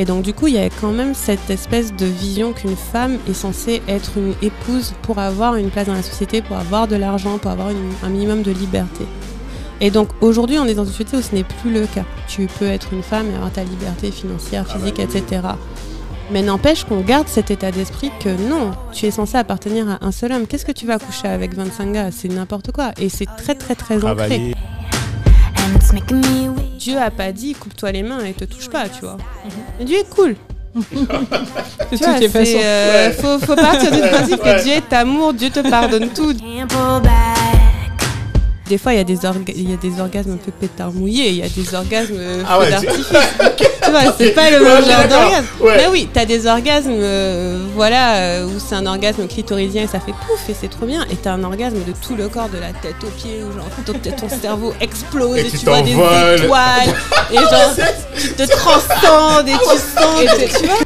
Et donc du coup, il y a quand même cette espèce de vision qu'une femme est censée être une épouse pour avoir une place dans la société, pour avoir de l'argent, pour avoir une- un minimum de liberté. Et donc aujourd'hui, on est dans une société où ce n'est plus le cas. Tu peux être une femme et avoir ta liberté financière, Ah bah physique, oui. etc. Mais n'empêche qu'on garde cet état d'esprit que non, tu es censé appartenir à un seul homme. Qu'est-ce que tu vas coucher avec 25 gars? C'est n'importe quoi. Et c'est très très très ancré. Making me weak. Dieu a pas dit coupe-toi les mains et te touche pas, tu vois. Dieu est cool. tu vois, c'est, euh, faut, faut partir du principe que Dieu est amour, Dieu te pardonne tout. Des fois, il y, a des orga- il y a des orgasmes un peu pétard mouillé, il y a des orgasmes euh, Ah ouais, d'artifice. tu vois, c'est pas le même genre d'orgasme. Ouais. Mais oui, t'as des orgasmes, euh, voilà, euh, où c'est un orgasme clitoridien et ça fait pouf et c'est trop bien. Et t'as un orgasme de tout le corps, de la tête aux pieds, où genre ton, ton cerveau explose Et et, tu tu vois des étoiles. et genre, tu te transcendes et tu sens. que- tu vois.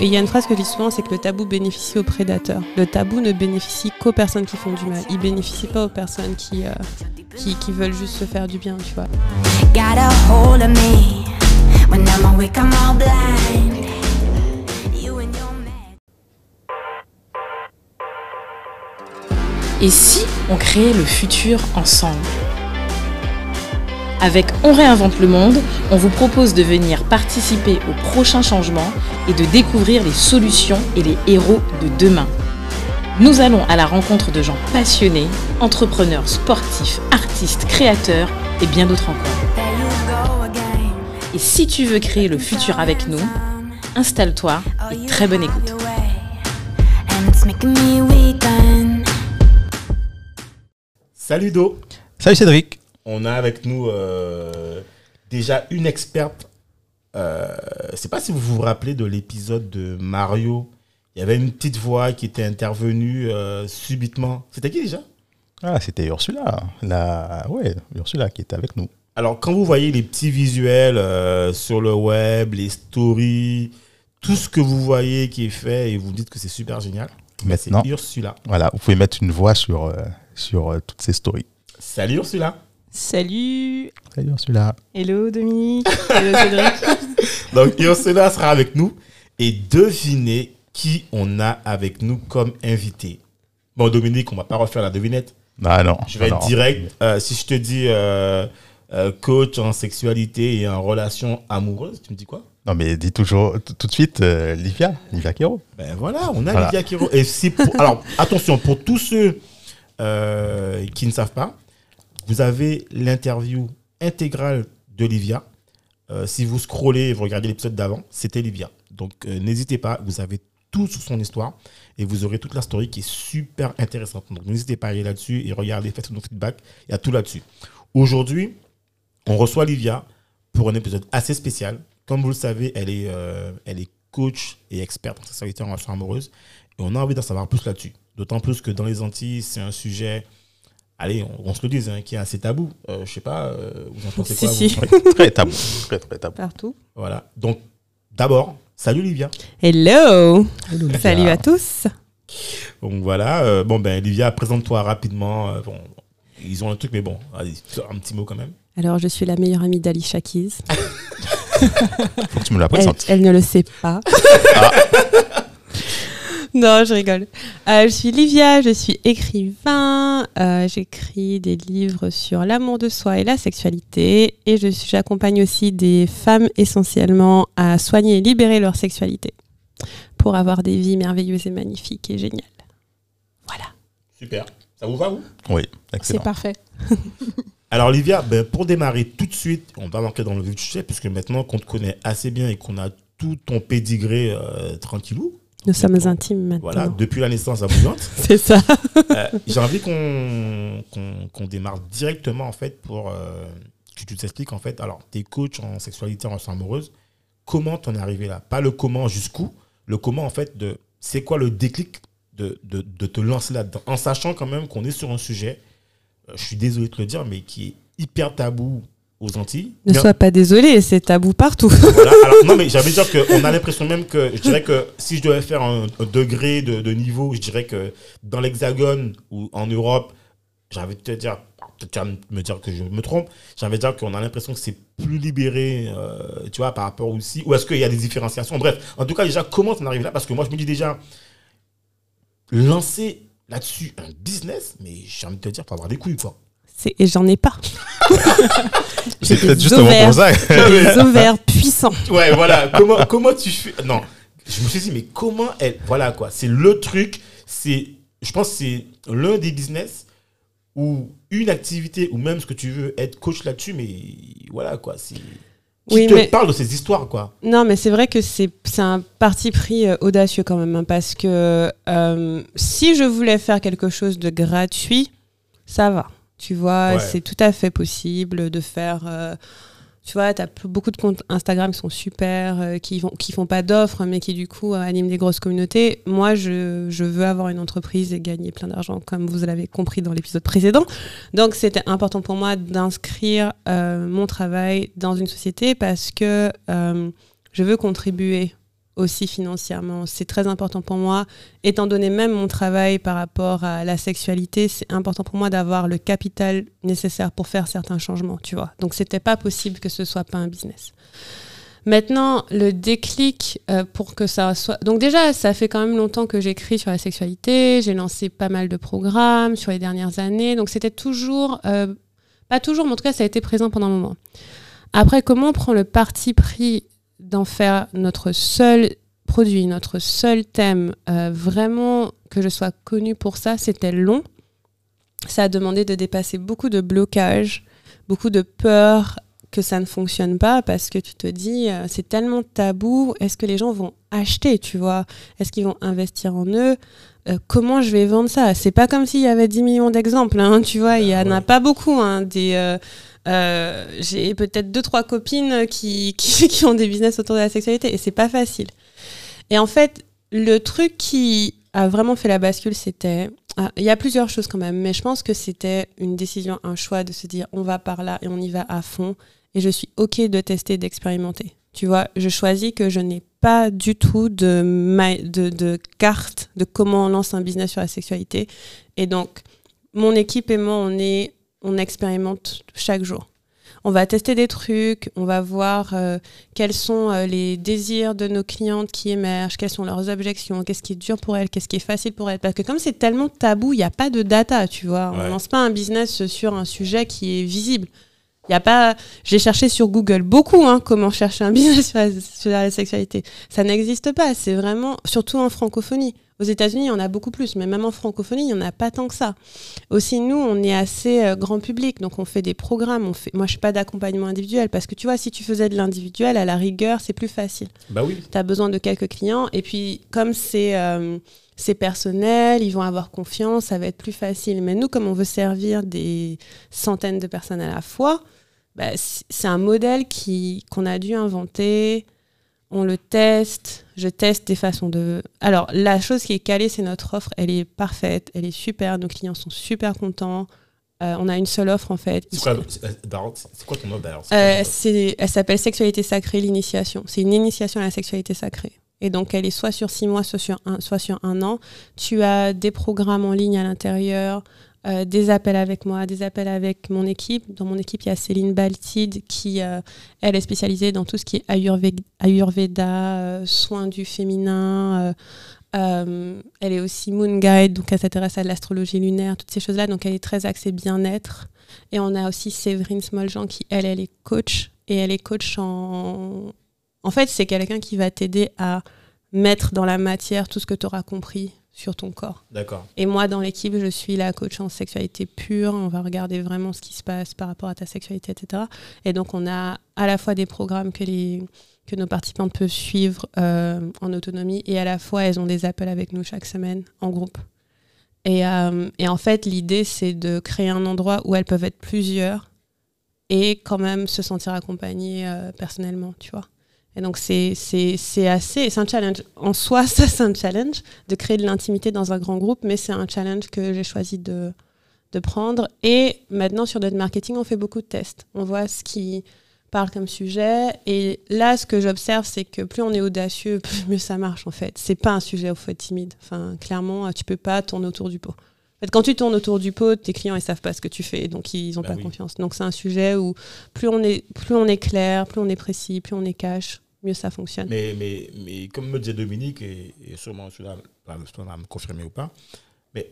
Et il y a une phrase que je dis souvent, c'est que le tabou bénéficie aux prédateurs. Le tabou ne bénéficie qu'aux personnes qui font du mal. Il bénéficie pas aux personnes qui, euh, qui, qui veulent juste se faire du bien, tu vois. Et si on créait le futur ensemble? Avec On réinvente le monde, on vous propose de venir participer au prochain changement et de découvrir les solutions et les héros de demain. Nous allons à la rencontre de gens passionnés, entrepreneurs, sportifs, artistes, créateurs et bien d'autres encore. Et si tu veux créer le futur avec nous, installe-toi et très bonne écoute. Salut Do. Salut Cédric. On a avec nous euh, déjà une experte. Euh, je sais pas si vous vous rappelez de l'épisode de Mario. Il y avait une petite voix qui était intervenue euh, subitement. C'était qui déjà? Ah, c'était Ursula. La... Ouais, Ursula qui était avec nous. Alors, quand vous voyez les petits visuels euh, sur le web, les stories, tout ce que vous voyez qui est fait et vous dites que c'est super génial, c'est Maintenant, Ursula. voilà, vous pouvez mettre une voix sur, euh, sur euh, toutes ces stories. Salut Ursula. Salut Salut Ursula. Hello Dominique Hello Cédric Donc, Ursula sera avec nous et devinez qui on a avec nous comme invité. Bon, Dominique, on va pas refaire la devinette. Ah non. Je vais non, être direct. Euh, si je te dis euh, euh, coach en sexualité et en relation amoureuse, tu me dis quoi? Non, mais dis toujours tout de suite Livia, Livia Kero. Ben voilà, on a Voilà. Lydia Kiro. Et c'est pour- alors, attention, pour tous ceux qui ne savent pas, vous avez l'interview intégrale de Livia. Si vous scrollez et vous regardez l'épisode d'avant, c'était Livia. Donc, n'hésitez pas, vous avez tout sur son histoire et vous aurez toute la story qui est super intéressante. Donc, n'hésitez pas à aller là-dessus et regardez, faites nos feedbacks. Il y a tout là-dessus. Aujourd'hui, on reçoit Livia pour un épisode assez spécial. Comme vous le savez, elle est, euh, elle est coach et experte en sexualité en relation amoureuse. Et on a envie d'en savoir plus là-dessus. D'autant plus que dans les Antilles, c'est un sujet, allez, on, on se le dise, hein, qui est assez tabou. Euh, je sais pas, euh, vous en pensez Si, quoi si. vous? Ouais, très tabou. Très, très tabou. Partout. Voilà. Donc, d'abord, salut Livia. Hello Livia. Salut à tous Donc voilà. euh, bon, ben, Livia, présente-toi rapidement. euh, bon, ils ont un truc, mais bon, allez, un petit mot quand même. Alors, je suis la meilleure amie d'Ali Shakiz. Faut que tu me la Elle, présentes. elle ne le sait pas. non, je rigole. Euh, je suis Livia, je suis écrivain. euh, J'écris des livres sur l'amour de soi et la sexualité. Et je suis- j'accompagne aussi des femmes essentiellement à soigner et libérer leur sexualité pour avoir des vies merveilleuses et magnifiques et géniales. Voilà. Super. Ça vous va, vous? Oui, C'est excellent. parfait. Alors, Livia, ben, pour démarrer tout de suite, on va manquer dans le vif du sujet, puisque maintenant qu'on te connaît assez bien et qu'on a tout ton pédigré euh, tranquillou, Nous sommes intimes maintenant. voilà, depuis la naissance à Bouillante, C'est ça. euh, j'ai envie qu'on démarre directement, en fait, pour euh, que tu t'expliques, en fait. Alors, tu es coach en sexualité en relation amoureuse. Comment t'en es arrivé là? Pas le comment jusqu'où, le comment, en fait, de c'est quoi le déclic de, de, de te lancer là-dedans, en sachant quand même qu'on est sur un sujet, euh, je suis désolé de te le dire, mais qui est hyper tabou aux Antilles. Ne Bien- sois pas désolé, c'est tabou partout. voilà. Alors, non, mais j'avais dire qu'on a l'impression même que, je dirais que si je devais faire un, un degré de, de niveau, je dirais que dans l'Hexagone ou en Europe, j'ai envie de te dire, peut-être tu vas me dire que je me trompe, j'ai envie de dire qu'on a l'impression que c'est plus libéré, euh, tu vois, par rapport aussi, ou est-ce qu'il y a des différenciations? Bref, en tout cas, déjà, comment on arrive là? Parce que moi, je me dis déjà, lancer là-dessus un business, mais j'ai envie de te dire, faut avoir des couilles, quoi. C'est- Et j'en ai pas. J'ai C'est peut-être justement ovaires, pour ça. des ovaires puissants. Ouais, voilà. comment, comment tu fais? Non, je me suis dit, mais comment elle. Voilà, quoi. C'est le truc. C'est, je pense que c'est l'un des business ou une activité ou même ce que tu veux être coach là-dessus, mais voilà, quoi. C'est. Qui Oui, te mais- parle de ces histoires, quoi. Non, mais c'est vrai que c'est c'est un parti pris euh, audacieux quand même, hein, parce que euh, si je voulais faire quelque chose de gratuit, ça va. Tu vois, Ouais. c'est tout à fait possible de faire. euh, tu vois, tu as beaucoup de comptes Instagram qui sont super, euh, qui, vont, qui font pas d'offres, mais qui du coup euh, animent des grosses communautés. Moi, je, je veux avoir une entreprise et gagner plein d'argent, comme vous l'avez compris dans l'épisode précédent. Donc, c'était important pour moi d'inscrire euh, mon travail dans une société parce que je veux contribuer aussi financièrement. C'est très important pour moi. Étant donné même mon travail par rapport à la sexualité, c'est important pour moi d'avoir le capital nécessaire pour faire certains changements, tu vois. Donc, c'était pas possible que ce soit pas un business. Maintenant, le déclic euh, pour que ça soit. Donc, déjà, ça fait quand même longtemps que j'écris sur la sexualité. J'ai lancé pas mal de programmes sur les dernières années. Donc, c'était toujours. euh, pas toujours, mais en tout cas, ça a été présent pendant un moment. Après, comment on prend le parti pris d'en faire notre seul produit, notre seul thème, euh, vraiment que je sois connue pour ça, c'était long. Ça a demandé de dépasser beaucoup de blocages, beaucoup de peur que ça ne fonctionne pas parce que tu te dis euh, c'est tellement tabou, est-ce que les gens vont acheter, tu vois? Est-ce qu'ils vont investir en eux? Euh, Comment je vais vendre ça? C'est pas comme s'il y avait 10 millions d'exemples, hein, tu vois, il y en a pas beaucoup hein, des euh, euh, j'ai peut-être deux trois copines qui, qui, qui ont des business autour de la sexualité et c'est pas facile. Et en fait, le truc qui a vraiment fait la bascule, c'était ah, il y a plusieurs choses quand même, mais je pense que c'était une décision, un choix de se dire on va par là et on y va à fond et je suis ok de tester, d'expérimenter. Tu vois, je choisis que je n'ai pas du tout de, ma- de, de carte de comment on lance un business sur la sexualité. Et donc, mon équipe et moi, on, est, on expérimente chaque jour. On va tester des trucs, on va voir euh, quels sont euh, les désirs de nos clientes qui émergent, quelles sont leurs objections, qu'est-ce qui est dur pour elles, qu'est-ce qui est facile pour elles. Parce que comme c'est tellement tabou, il n'y a pas de data, tu vois. On lance pas un business sur un sujet qui est visible. Il y a pas. J'ai cherché sur Google beaucoup, hein, comment chercher un business sur la, sur la sexualité. Ça n'existe pas. C'est vraiment, surtout en francophonie. Aux États-Unis, il y en a beaucoup plus, mais même en francophonie, il n'y en a pas tant que ça. Aussi, nous, on est assez euh, grand public, donc on fait des programmes. On fait... Moi, je ne fais pas d'accompagnement individuel parce que tu vois, si tu faisais de l'individuel, à la rigueur, c'est plus facile Bah oui. tu as besoin de quelques clients. Et puis, comme c'est euh, c'est personnel, ils vont avoir confiance, ça va être plus facile. Mais nous, comme on veut servir des centaines de personnes à la fois, bah, c'est un modèle qui- qu'on a dû inventer. On le teste, je teste des façons de... Alors, la chose qui est calée, c'est notre offre. Elle est parfaite, elle est super, nos clients sont super contents. Euh, on a une seule offre, en fait. C'est quoi, euh, quoi ton offre euh, elle s'appelle Sexualité sacrée, l'initiation. C'est une initiation à la sexualité sacrée. Et donc, elle est soit sur six mois, soit sur un, soit sur un an. Tu as des programmes en ligne à l'intérieur, euh, des appels avec moi, des appels avec mon équipe. Dans mon équipe, il y a Céline Baltide qui, euh, elle, est spécialisée dans tout ce qui est Ayurveda, Ayurveda euh, soins du féminin. elle est aussi Moon Guide, donc elle s'intéresse à l'astrologie lunaire, toutes ces choses-là. Donc, elle est très axée bien-être. Et on a aussi Séverine Smoljean qui, elle, elle est coach. Et elle est coach en... En fait, c'est quelqu'un qui va t'aider à mettre dans la matière tout ce que tu auras compris sur ton corps. D'accord. Et moi, dans l'équipe, je suis la coach en sexualité pure. On va regarder vraiment ce qui se passe par rapport à ta sexualité, etc. Et donc, on a à la fois des programmes que, les, que nos participantes peuvent suivre euh, en autonomie et à la fois, elles ont des appels avec nous chaque semaine en groupe. Et, euh, et en fait, l'idée, c'est de créer un endroit où elles peuvent être plusieurs et quand même se sentir accompagnées euh, personnellement, tu vois. Et donc, c'est c'est- c'est assez. C'est un challenge. En soi, ça, c'est un challenge de créer de l'intimité dans un grand groupe, mais c'est un challenge que j'ai choisi de, de prendre. Et maintenant, sur notre marketing, on fait beaucoup de tests. On voit ce qui parle comme sujet. Et là, ce que j'observe, c'est que plus on est audacieux, plus mieux ça marche, en fait. C'est pas un sujet au faut être timide. Enfin, clairement, tu peux pas tourner autour du pot. En fait, quand tu tournes autour du pot, tes clients ils savent pas ce que tu fais, donc ils ont Bah pas oui. confiance. Donc c'est un sujet où plus on est plus on est clair, plus on est précis, plus on est cash, mieux ça fonctionne. Mais, mais, mais comme me disait Dominique, et, et sûrement celui-là va me- va me confirmer ou pas, mais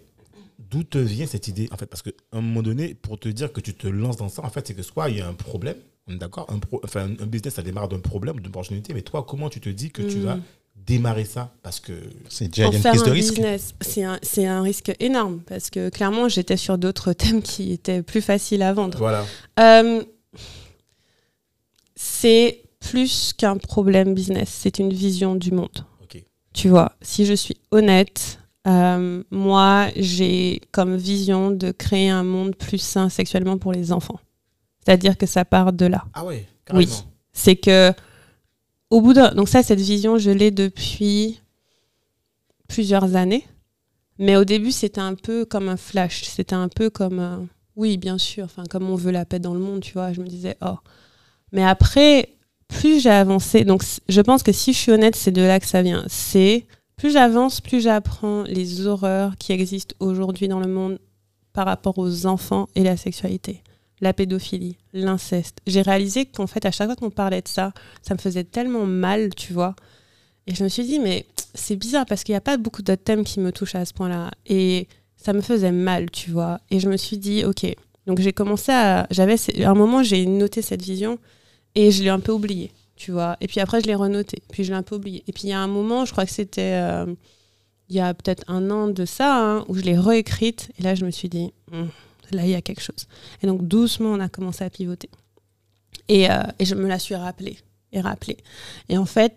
d'où te vient cette idée En fait, parce qu'à un moment donné, pour te dire que tu te lances dans ça, en fait, c'est que soit il y a un problème, on est d'accord? Un, pro- enfin, un business, ça démarre d'un problème, d'une opportunité, mais toi, comment tu te dis que tu Mm. vas démarrer ça? Parce que. C'est déjà une faire prise de un risque. business, c'est un, c'est un risque énorme parce que clairement j'étais sur d'autres thèmes qui étaient plus faciles à vendre. Voilà. Euh, c'est plus qu'un problème business, c'est une vision du monde. Tu vois, si je suis honnête, euh, moi, j'ai comme vision de créer un monde plus sain sexuellement pour les enfants. C'est-à-dire que ça part de là. Ah ouais, Oui. carrément. C'est que, au bout d'un. Donc, ça, cette vision, je l'ai depuis plusieurs années. Mais au début, c'était un peu comme un flash. C'était un peu comme. euh, oui, bien sûr, enfin, comme on veut la paix dans le monde, tu vois. Je me disais, oh. Mais après, plus j'ai avancé. Donc, je pense que si je suis honnête, c'est de là que ça vient. C'est. Plus j'avance, plus j'apprends les horreurs qui existent aujourd'hui dans le monde par rapport aux enfants et la sexualité la pédophilie, l'inceste. J'ai réalisé qu'en fait, à chaque fois qu'on parlait de ça, ça me faisait tellement mal, tu vois. Et je me suis dit, mais c'est bizarre parce qu'il n'y a pas beaucoup d'autres thèmes qui me touchent à ce point-là. Et ça me faisait mal, tu vois. Et je me suis dit, ok. Donc j'ai commencé à. J'avais. À un moment, j'ai noté cette vision et je l'ai un peu oubliée, tu vois. Et puis après, je l'ai renotée. Puis je l'ai un peu oubliée. Et puis il y a un moment, je crois que c'était. euh, il y a peut-être un an de ça, hein, où je l'ai réécrite. Et là, je me suis dit, Hmm, là, il y a quelque chose. Et donc, doucement, on a commencé à pivoter. Et, euh, et je me la suis rappelée et rappelée. Et en fait,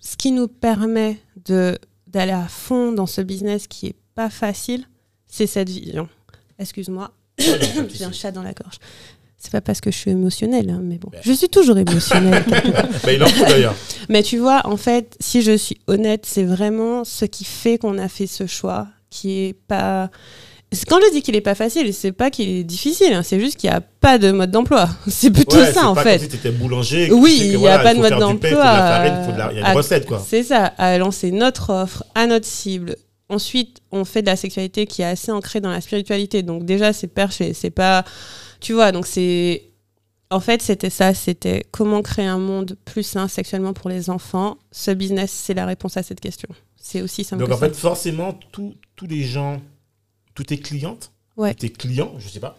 ce qui nous permet de d'aller à fond dans ce business qui est pas facile, c'est cette vision. Excuse-moi, j'ai un chat dans la gorge. C'est pas parce que je suis émotionnelle, hein, mais bon, Ben. je suis toujours émotionnelle. Bah, il en faut d'ailleurs. Mais tu vois, en fait, si je suis honnête, c'est vraiment ce qui fait qu'on a fait ce choix, qui est pas. Quand je dis qu'il est pas facile, c'est pas qu'il est difficile, hein, c'est juste qu'il n'y a pas de mode d'emploi. C'est plutôt Ouais, ça en pas fait. comme si t'étais boulanger. Oui, il n'y voilà, a pas de mode d'emploi. il y a à- une recette, quoi. C'est ça, à lancer notre offre à notre cible. Ensuite, on fait de la sexualité qui est assez ancrée dans la spiritualité. Donc déjà, c'est perché, c'est pas... Tu vois, donc c'est... En fait, c'était ça, c'était comment créer un monde plus sain sexuellement pour les enfants. Ce business, c'est la réponse à cette question. C'est aussi simple Donc que en ça. fait, forcément, tous tous les gens, toutes tes clientes, Ouais. tes clients, je sais pas.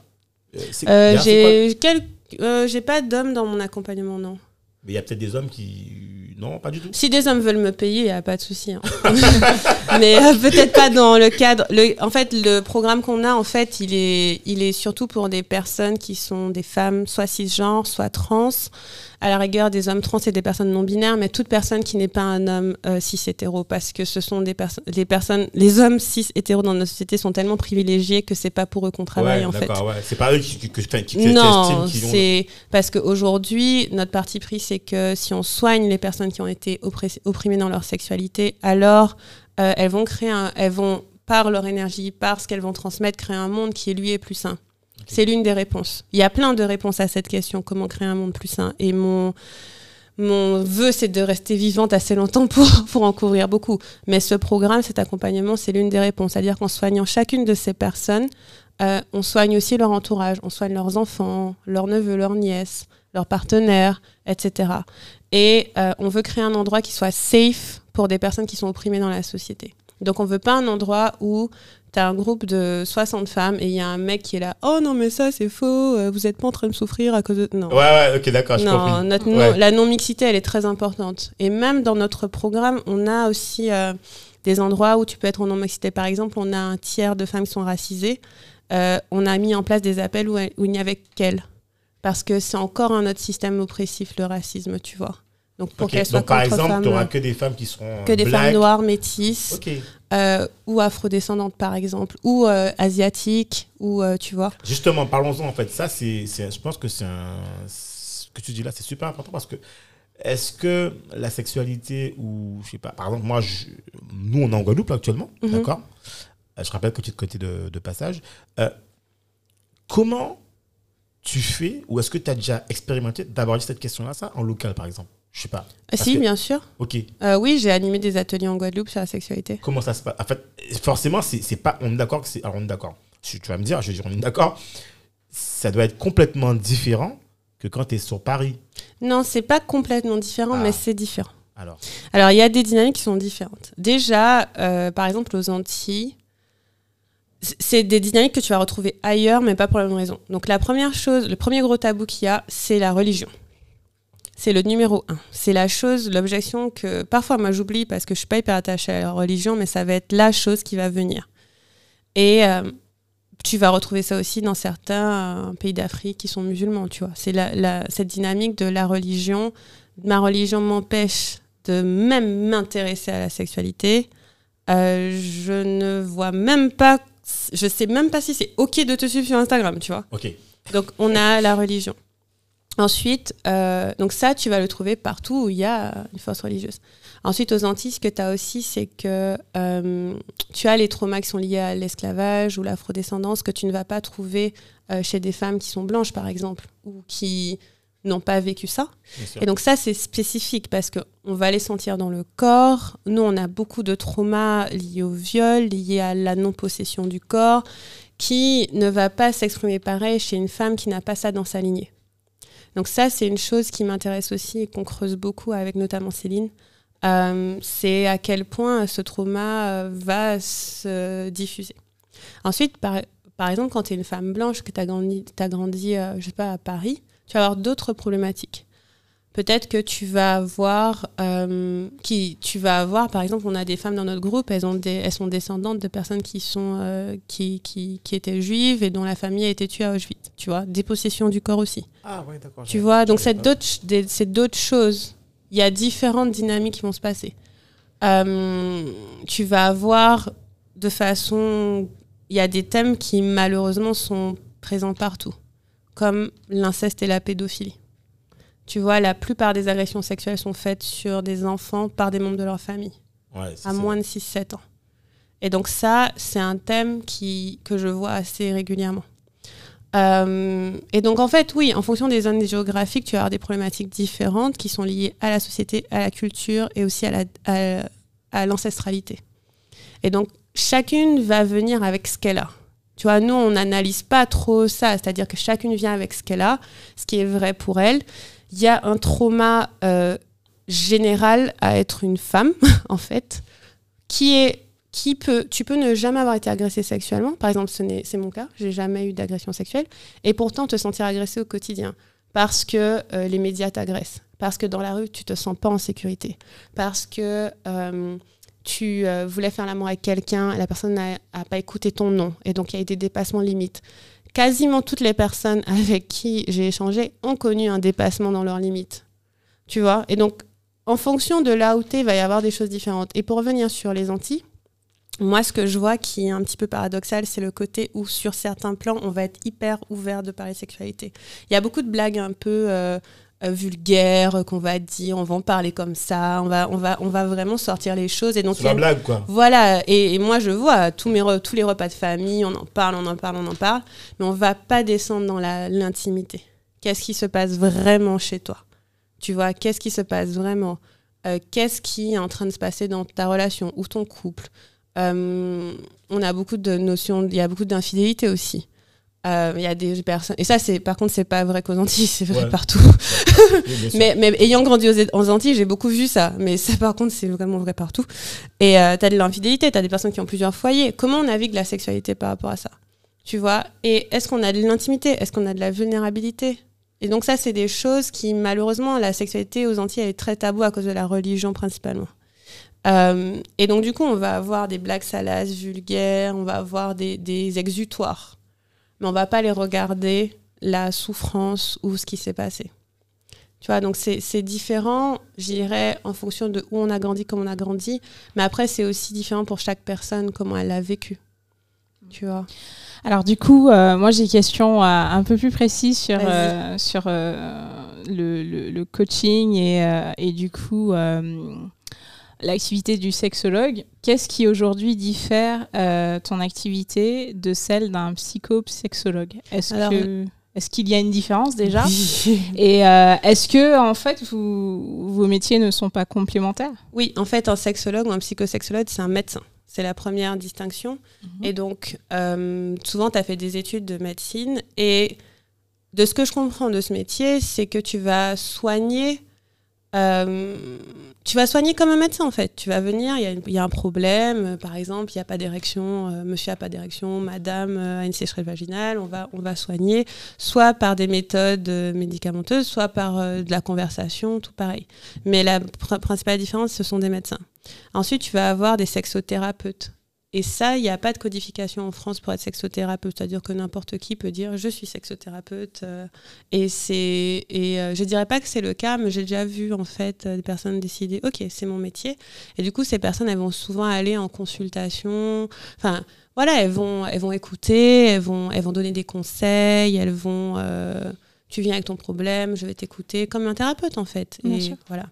euh, Euh, j'ai quel- euh, j'ai pas d'hommes dans mon accompagnement, non. Mais il y a peut-être des hommes qui. Non, pas du tout. Si des hommes veulent me payer, il n'y a pas de souci. hein. Mais euh, peut-être pas dans le cadre. Le, en fait, le programme qu'on a, en fait, il est, il est surtout pour des personnes qui sont des femmes, soit cisgenres, soit trans. À la rigueur, des hommes trans et des personnes non binaires, mais toute personne qui n'est pas un homme euh, cis hétéro, parce que ce sont des personnes, les personnes, les hommes cis hétéros dans notre société sont tellement privilégiés que c'est pas pour eux qu'on travaille ouais, en fait. ouais. C'est pas eux qui, qui, qui, qui- Non, ont- c'est parce qu'aujourd'hui, notre parti pris, c'est que si on soigne les personnes qui ont été opprimées dans leur sexualité, alors euh, elles vont créer un, elles vont par leur énergie, par ce qu'elles vont transmettre, créer un monde qui lui est plus sain. C'est l'une des réponses. Il y a plein de réponses à cette question comment créer un monde plus sain? Et mon mon vœu, c'est de rester vivante assez longtemps pour, pour en couvrir beaucoup. Mais ce programme, cet accompagnement, c'est l'une des réponses. C'est-à-dire qu'en soignant chacune de ces personnes, euh, on soigne aussi leur entourage, on soigne leurs enfants, leurs neveux, leurs nièces, leurs partenaires, etc. Et euh, on veut créer un endroit qui soit safe pour des personnes qui sont opprimées dans la société. Donc on veut pas un endroit où tu as un groupe de 60 femmes et il y a un mec qui est là, oh non mais ça c'est faux, euh, vous êtes pas en train de souffrir à cause de... Non. Ouais, ouais, ok, d'accord, je Non, comprends. notre non- Ouais. la non-mixité, elle est très importante. Et même dans notre programme, on a aussi euh, des endroits où tu peux être en non-mixité. Par exemple, on a un tiers de femmes qui sont racisées. Euh, on a mis en place des appels où, où il n'y avait qu'elles. Parce que c'est encore un autre système oppressif, le racisme, tu vois. Donc pour Ok, qu'elles soient Donc, par exemple, tu n'auras euh, que des femmes qui seront. que des black. femmes noires, métisses, Ok. euh, ou afrodescendantes par exemple, ou euh, asiatiques, ou euh, tu vois. Justement, parlons-en en fait. Ça, c'est, je pense que c'est un. Ce que tu dis là, c'est super important parce que est-ce que la sexualité ou je sais pas, par exemple, moi, je- nous, on est en Guadeloupe actuellement, Mhm. d'accord? Euh, Je rappelle que tu es de côté de, de passage. Euh, comment tu fais ou est-ce que tu as déjà expérimenté d'aborder cette question-là, ça, en local, par exemple? Je sais pas. Parce si, que- bien sûr. Ok. Euh, oui, j'ai animé des ateliers en Guadeloupe sur la sexualité. Comment ça se passe? En fait, forcément, c'est pas. On est d'accord que c'est. Alors, on est d'accord. tu tu vas me dire, je vais dire, on est d'accord, ça doit être complètement différent que quand tu es sur Paris. Non, c'est pas complètement différent, Ah. mais c'est différent. Alors, Alors, il y a des dynamiques qui sont différentes. Déjà, euh, par exemple, aux Antilles, c'est des dynamiques que tu vas retrouver ailleurs, mais pas pour la même raison. Donc, la première chose, le premier gros tabou qu'il y a, c'est la religion. C'est le numéro un. C'est la chose, l'objection que parfois moi j'oublie parce que je suis pas hyper attachée à la religion, mais ça va être la chose qui va venir. Et euh, tu vas retrouver ça aussi dans certains euh, pays d'Afrique qui sont musulmans, tu vois. C'est la, la- cette dynamique de la religion. Ma religion m'empêche de même m'intéresser à la sexualité. Euh, je ne vois même pas, je sais même pas si c'est ok de te suivre sur Instagram, tu vois. ok. Donc on a la religion. Ensuite, euh, donc ça, tu vas le trouver partout où il y a une force religieuse. Ensuite, aux Antilles, ce que tu as aussi, c'est que euh, tu as les traumas qui sont liés à l'esclavage ou l'afrodescendance que tu ne vas pas trouver euh, chez des femmes qui sont blanches, par exemple, ou qui n'ont pas vécu ça. Et donc ça, c'est spécifique parce qu'on va les sentir dans le corps. Nous, on a beaucoup de traumas liés au viol, liés à la non-possession du corps, qui ne va pas s'exprimer pareil chez une femme qui n'a pas ça dans sa lignée. Donc ça, c'est une chose qui m'intéresse aussi et qu'on creuse beaucoup avec notamment Céline. Euh, c'est à quel point ce trauma euh, va se diffuser. Ensuite, par, exemple, quand tu es une femme blanche, que tu as grandi, grandi euh, je sais pas, à Paris, tu vas avoir d'autres problématiques. Peut-être que tu vas avoir, euh, qui, tu vas avoir, par exemple, on a des femmes dans notre groupe, elles, ont des, elles sont descendantes de personnes qui, sont, euh, qui, qui, qui étaient juives et dont la famille a été tuée à Auschwitz, tu vois, dépossession du corps aussi. Ah ouais, d'accord. Tu vois, donc c'est d'autres, c'est d'autres choses. Il y a différentes dynamiques qui vont se passer. Euh, tu vas avoir de façon... Il y a des thèmes qui malheureusement sont présents partout, comme l'inceste et la pédophilie. Tu vois, la plupart des agressions sexuelles sont faites sur des enfants par des membres de leur famille Ouais, à moins de 6-7 ans. Et donc ça, c'est un thème qui, que je vois assez régulièrement. Euh, et donc en fait, oui, en fonction des zones géographiques, tu vas avoir des problématiques différentes qui sont liées à la société, à la culture et aussi à la- à- à l'ancestralité. et donc chacune va venir avec ce qu'elle a. Tu vois, nous, on n'analyse pas trop ça, c'est-à-dire que chacune vient avec ce qu'elle a, ce qui est vrai pour elle. Il y a un trauma euh, général à être une femme, en fait, qui est qui peut, tu peux ne jamais avoir été agressé sexuellement. Par exemple, c'est mon cas, j'ai jamais eu d'agression sexuelle, et pourtant te sentir agressé au quotidien. Parce que euh, les médias t'agressent, parce que dans la rue tu te sens pas en sécurité, parce que euh, tu voulais faire l'amour avec quelqu'un, et la personne n'a pas écouté ton nom, et donc il y a eu des dépassements limites. Quasiment toutes les personnes avec qui j'ai échangé ont connu un dépassement dans leurs limites. Tu vois? Et donc, en fonction de là où tu il va y avoir des choses différentes. Et pour revenir sur les Antilles, moi, ce que je vois qui est un petit peu paradoxal, c'est le côté où, sur certains plans, on va être hyper ouvert de parler sexualité. Il y a beaucoup de blagues un peu euh, euh, vulgaires euh, qu'on va dire, on va en parler comme ça, on va, on va, on va vraiment sortir les choses. Et donc, C'est la blague, quoi. voilà, et, et moi je vois tous, mes tous les repas de famille, on en parle, on en parle, on en parle, mais on va pas descendre dans la- l'intimité. Qu'est-ce qui se passe vraiment chez toi? Tu vois, qu'est-ce qui se passe vraiment? Euh, Qu'est-ce qui est en train de se passer dans ta relation ou ton couple? Euh, On a beaucoup de notions, il y a beaucoup d'infidélité aussi. Euh, Il y a des personnes, et ça c'est, par contre c'est pas vrai qu'aux Antilles, c'est vrai Ouais. partout. Oui. Mais, mais ayant grandi aux, aux Antilles, j'ai beaucoup vu ça. Mais ça, par contre, c'est vraiment vrai partout. Et euh, t'as de l'infidélité, t'as des personnes qui ont plusieurs foyers. Comment on navigue la sexualité par rapport à ça? Tu vois? Et est-ce qu'on a de l'intimité? Est-ce qu'on a de la vulnérabilité? Et donc ça, c'est des choses qui, malheureusement, la sexualité aux Antilles, elle est très tabou à cause de la religion principalement. Euh, et donc, du coup, on va avoir des blagues salaces, vulgaires, on va avoir des, des exutoires. Mais on va pas les regarder la souffrance ou ce qui s'est passé. Tu vois, donc c'est différent, je dirais, en fonction de où on a grandi, comment on a grandi. Mais après, c'est aussi différent pour chaque personne, comment elle l'a vécu. Tu vois. Alors du coup, euh, moi j'ai une question euh, un peu plus précise sur, euh, sur le, le- le coaching et, et du coup l'activité du sexologue. Qu'est-ce qui aujourd'hui diffère euh, ton activité de celle d'un psychosexologue? Est-ce Alors, que est-ce qu'il y a une différence déjà? Et euh, est-ce que en fait vous, vos métiers ne sont pas complémentaires? Oui, en fait, un sexologue ou un psychosexologue, c'est un médecin. C'est la première distinction. Mhm. Et donc, euh, souvent, tu as fait des études de médecine. Et de ce que je comprends de ce métier, c'est que tu vas soigner. Euh, tu vas soigner comme un médecin en fait. Tu vas venir, il y y, a un problème, euh, par exemple, il n'y a pas d'érection, euh, monsieur n'a pas d'érection, madame a une sécheresse vaginale, on va, on va soigner soit par des méthodes médicamenteuses, soit par de la conversation, tout pareil. Mais la pr- principale différence, ce sont des médecins. Ensuite, tu vas avoir des sexothérapeutes. Et ça, il n'y a pas de codification en France pour être sexothérapeute. C'est-à-dire que n'importe qui peut dire je suis sexothérapeute. euh, et c'est et euh, je dirais pas que c'est le cas, mais j'ai déjà vu en fait euh, des personnes décider ok c'est mon métier. Et du coup, ces personnes elles vont souvent aller en consultation. Enfin voilà, elles vont elles vont écouter, elles vont elles vont donner des conseils, elles vont euh, tu viens avec ton problème, je vais t'écouter comme un thérapeute en fait. Bien et sûr. voilà.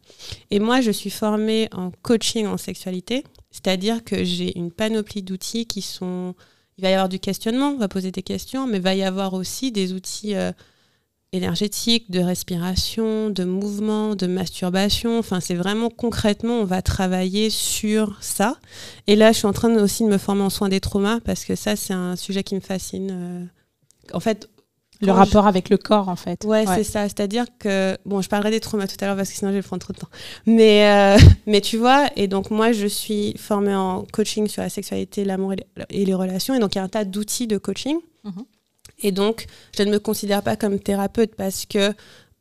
Et moi, je suis formée en coaching en sexualité, c'est-à-dire que j'ai une panoplie d'outils qui sont. Il va y avoir du questionnement, on va poser des questions, mais il va y avoir aussi des outils euh, énergétiques, de respiration, de mouvement, de masturbation. Enfin, c'est vraiment concrètement, on va travailler sur ça. Et là, je suis en train aussi de me former en soins des traumas parce que ça, c'est un sujet qui me fascine. euh. En fait, Le je- rapport avec le corps, en fait. Ouais, c'est ça. C'est-à-dire que, bon, je parlerai des traumas tout à l'heure parce que sinon je vais prendre trop de temps. Mais, euh, mais tu vois, et donc moi, je suis formée en coaching sur la sexualité, l'amour et les- relations. Et donc, il y a un tas d'outils de coaching. Mhm. Et donc, je ne me considère pas comme thérapeute parce que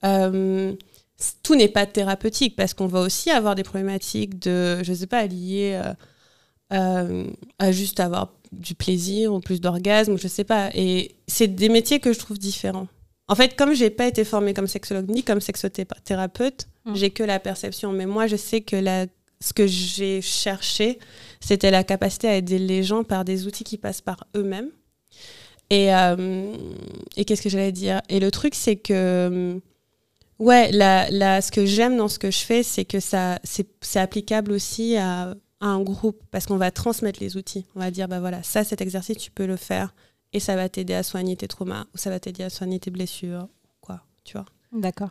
euh, tout n'est pas thérapeutique. Parce qu'on va aussi avoir des problématiques de, je sais pas, liées euh, à juste avoir du plaisir ou plus d'orgasme, je sais pas. Et c'est des métiers que je trouve différents. En fait, comme j'ai pas été formée comme sexologue ni comme sexothérapeute, Mm. j'ai que la perception. Mais moi, je sais que la, ce que j'ai cherché, c'était la capacité à aider les gens par des outils qui passent par eux-mêmes. Et, euh, et qu'est-ce que j'allais dire? Et le truc, c'est que, ouais, la, la, ce que j'aime dans ce que je fais, c'est que ça, c'est applicable aussi à, à un groupe, parce qu'on va transmettre les outils. On va dire, bah voilà, ça, cet exercice, tu peux le faire, et ça va t'aider à soigner tes traumas, ou ça va t'aider à soigner tes blessures, quoi, tu vois. D'accord.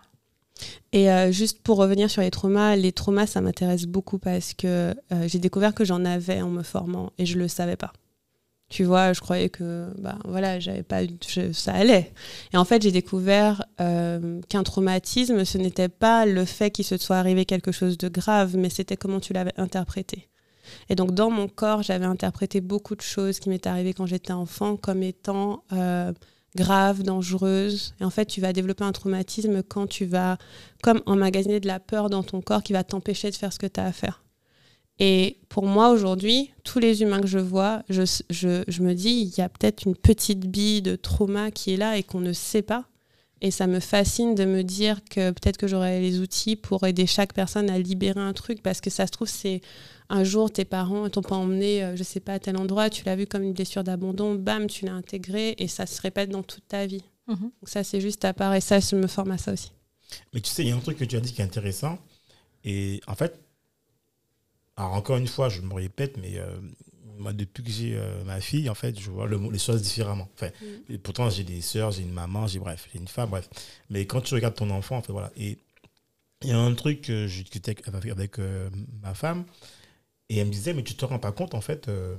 Et euh, juste pour revenir sur les traumas, les traumas, ça m'intéresse beaucoup parce que euh, j'ai découvert que j'en avais en me formant et je le savais pas. Tu vois, je croyais que bah voilà, j'avais pas, je- ça allait. Et en fait, j'ai découvert euh, qu'un traumatisme, ce n'était pas le fait qu'il se soit arrivé quelque chose de grave, mais c'était comment tu l'avais interprété. Et donc, dans mon corps, j'avais interprété beaucoup de choses qui m'étaient arrivées quand j'étais enfant comme étant euh, graves, dangereuses. Et en fait, tu vas développer un traumatisme quand tu vas comme emmagasiner de la peur dans ton corps qui va t'empêcher de faire ce que tu as à faire. Et pour moi, aujourd'hui, tous les humains que je vois, je, je, je me dis, il y a peut-être une petite bille de trauma qui est là et qu'on ne sait pas. Et ça me fascine de me dire que peut-être que j'aurai les outils pour aider chaque personne à libérer un truc parce que ça se trouve, c'est un jour tes parents t'ont pas emmené, euh, je sais pas, à tel endroit, tu l'as vu comme une blessure d'abandon, bam, tu l'as intégré et ça se répète dans toute ta vie. Mhm. Donc ça, c'est juste à part et ça, je me forme à ça aussi. Mais tu sais, il y a un truc que tu as dit qui est intéressant. Et en fait, alors encore une fois, je me répète, mais euh, moi, depuis que j'ai euh, ma fille, en fait, je vois le, les choses différemment. Enfin, et pourtant, j'ai des sœurs, j'ai une maman, j'ai bref, j'ai une femme, bref. Mais quand tu regardes ton enfant, en fait, voilà. Et il y a un truc que je discutais avec, avec, euh, ma femme, et elle me disait, mais tu te rends pas compte, en fait, euh,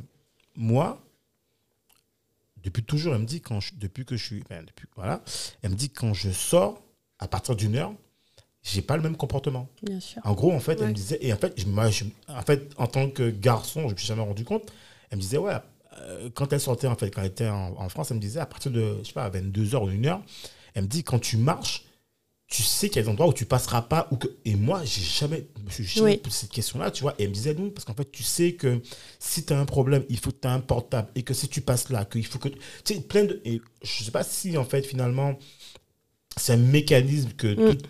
moi, depuis toujours, elle me dit, quand je- depuis que je suis, enfin, depuis, voilà, elle me dit, quand je sors, à partir d'une heure, j'ai pas le même comportement. Bien sûr. En gros, en fait, elle me disait, et en fait, je, moi, je- en fait, en tant que garçon, je me suis jamais rendu compte. Elle me disait, ouais, euh, quand elle sortait, en fait, quand elle était en, en France, elle me disait, à partir de, je sais pas, à 22h ou 1h, elle me dit, quand tu marches, tu sais qu'il y a des endroits où tu passeras pas. Ou que... Et moi, j'ai jamais, je jamais Oui. posé cette question-là, tu vois. Et elle me disait, non, parce qu'en fait, tu sais que si tu as un problème, il faut que tu aies un portable. Et que si tu passes là, qu'il faut que. Tu sais, plein de. Et je sais pas si, en fait, finalement, c'est un mécanisme que Mm. tout-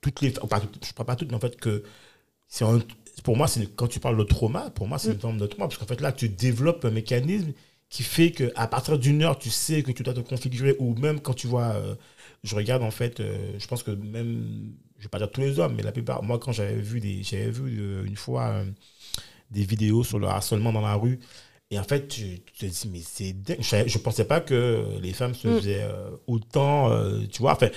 toutes les. Pas toutes, je ne parle pas toutes, mais en fait, que. c'est pour moi, c'est quand tu parles de trauma, pour moi, c'est une forme de trauma. Parce qu'en fait, là, tu développes un mécanisme qui fait qu'à partir d'une heure, tu sais que tu dois te configurer. Ou même quand tu vois. euh, je regarde, en fait, euh, je pense que même. Je ne vais pas dire tous les hommes, mais la plupart. Moi, quand j'avais vu, des, j'avais vu euh, une fois euh, des vidéos sur le harcèlement dans la rue. Et en fait, tu, tu te dis, mais c'est dingue. Je ne pensais pas que les femmes se Mm. faisaient autant. tu vois, enfin.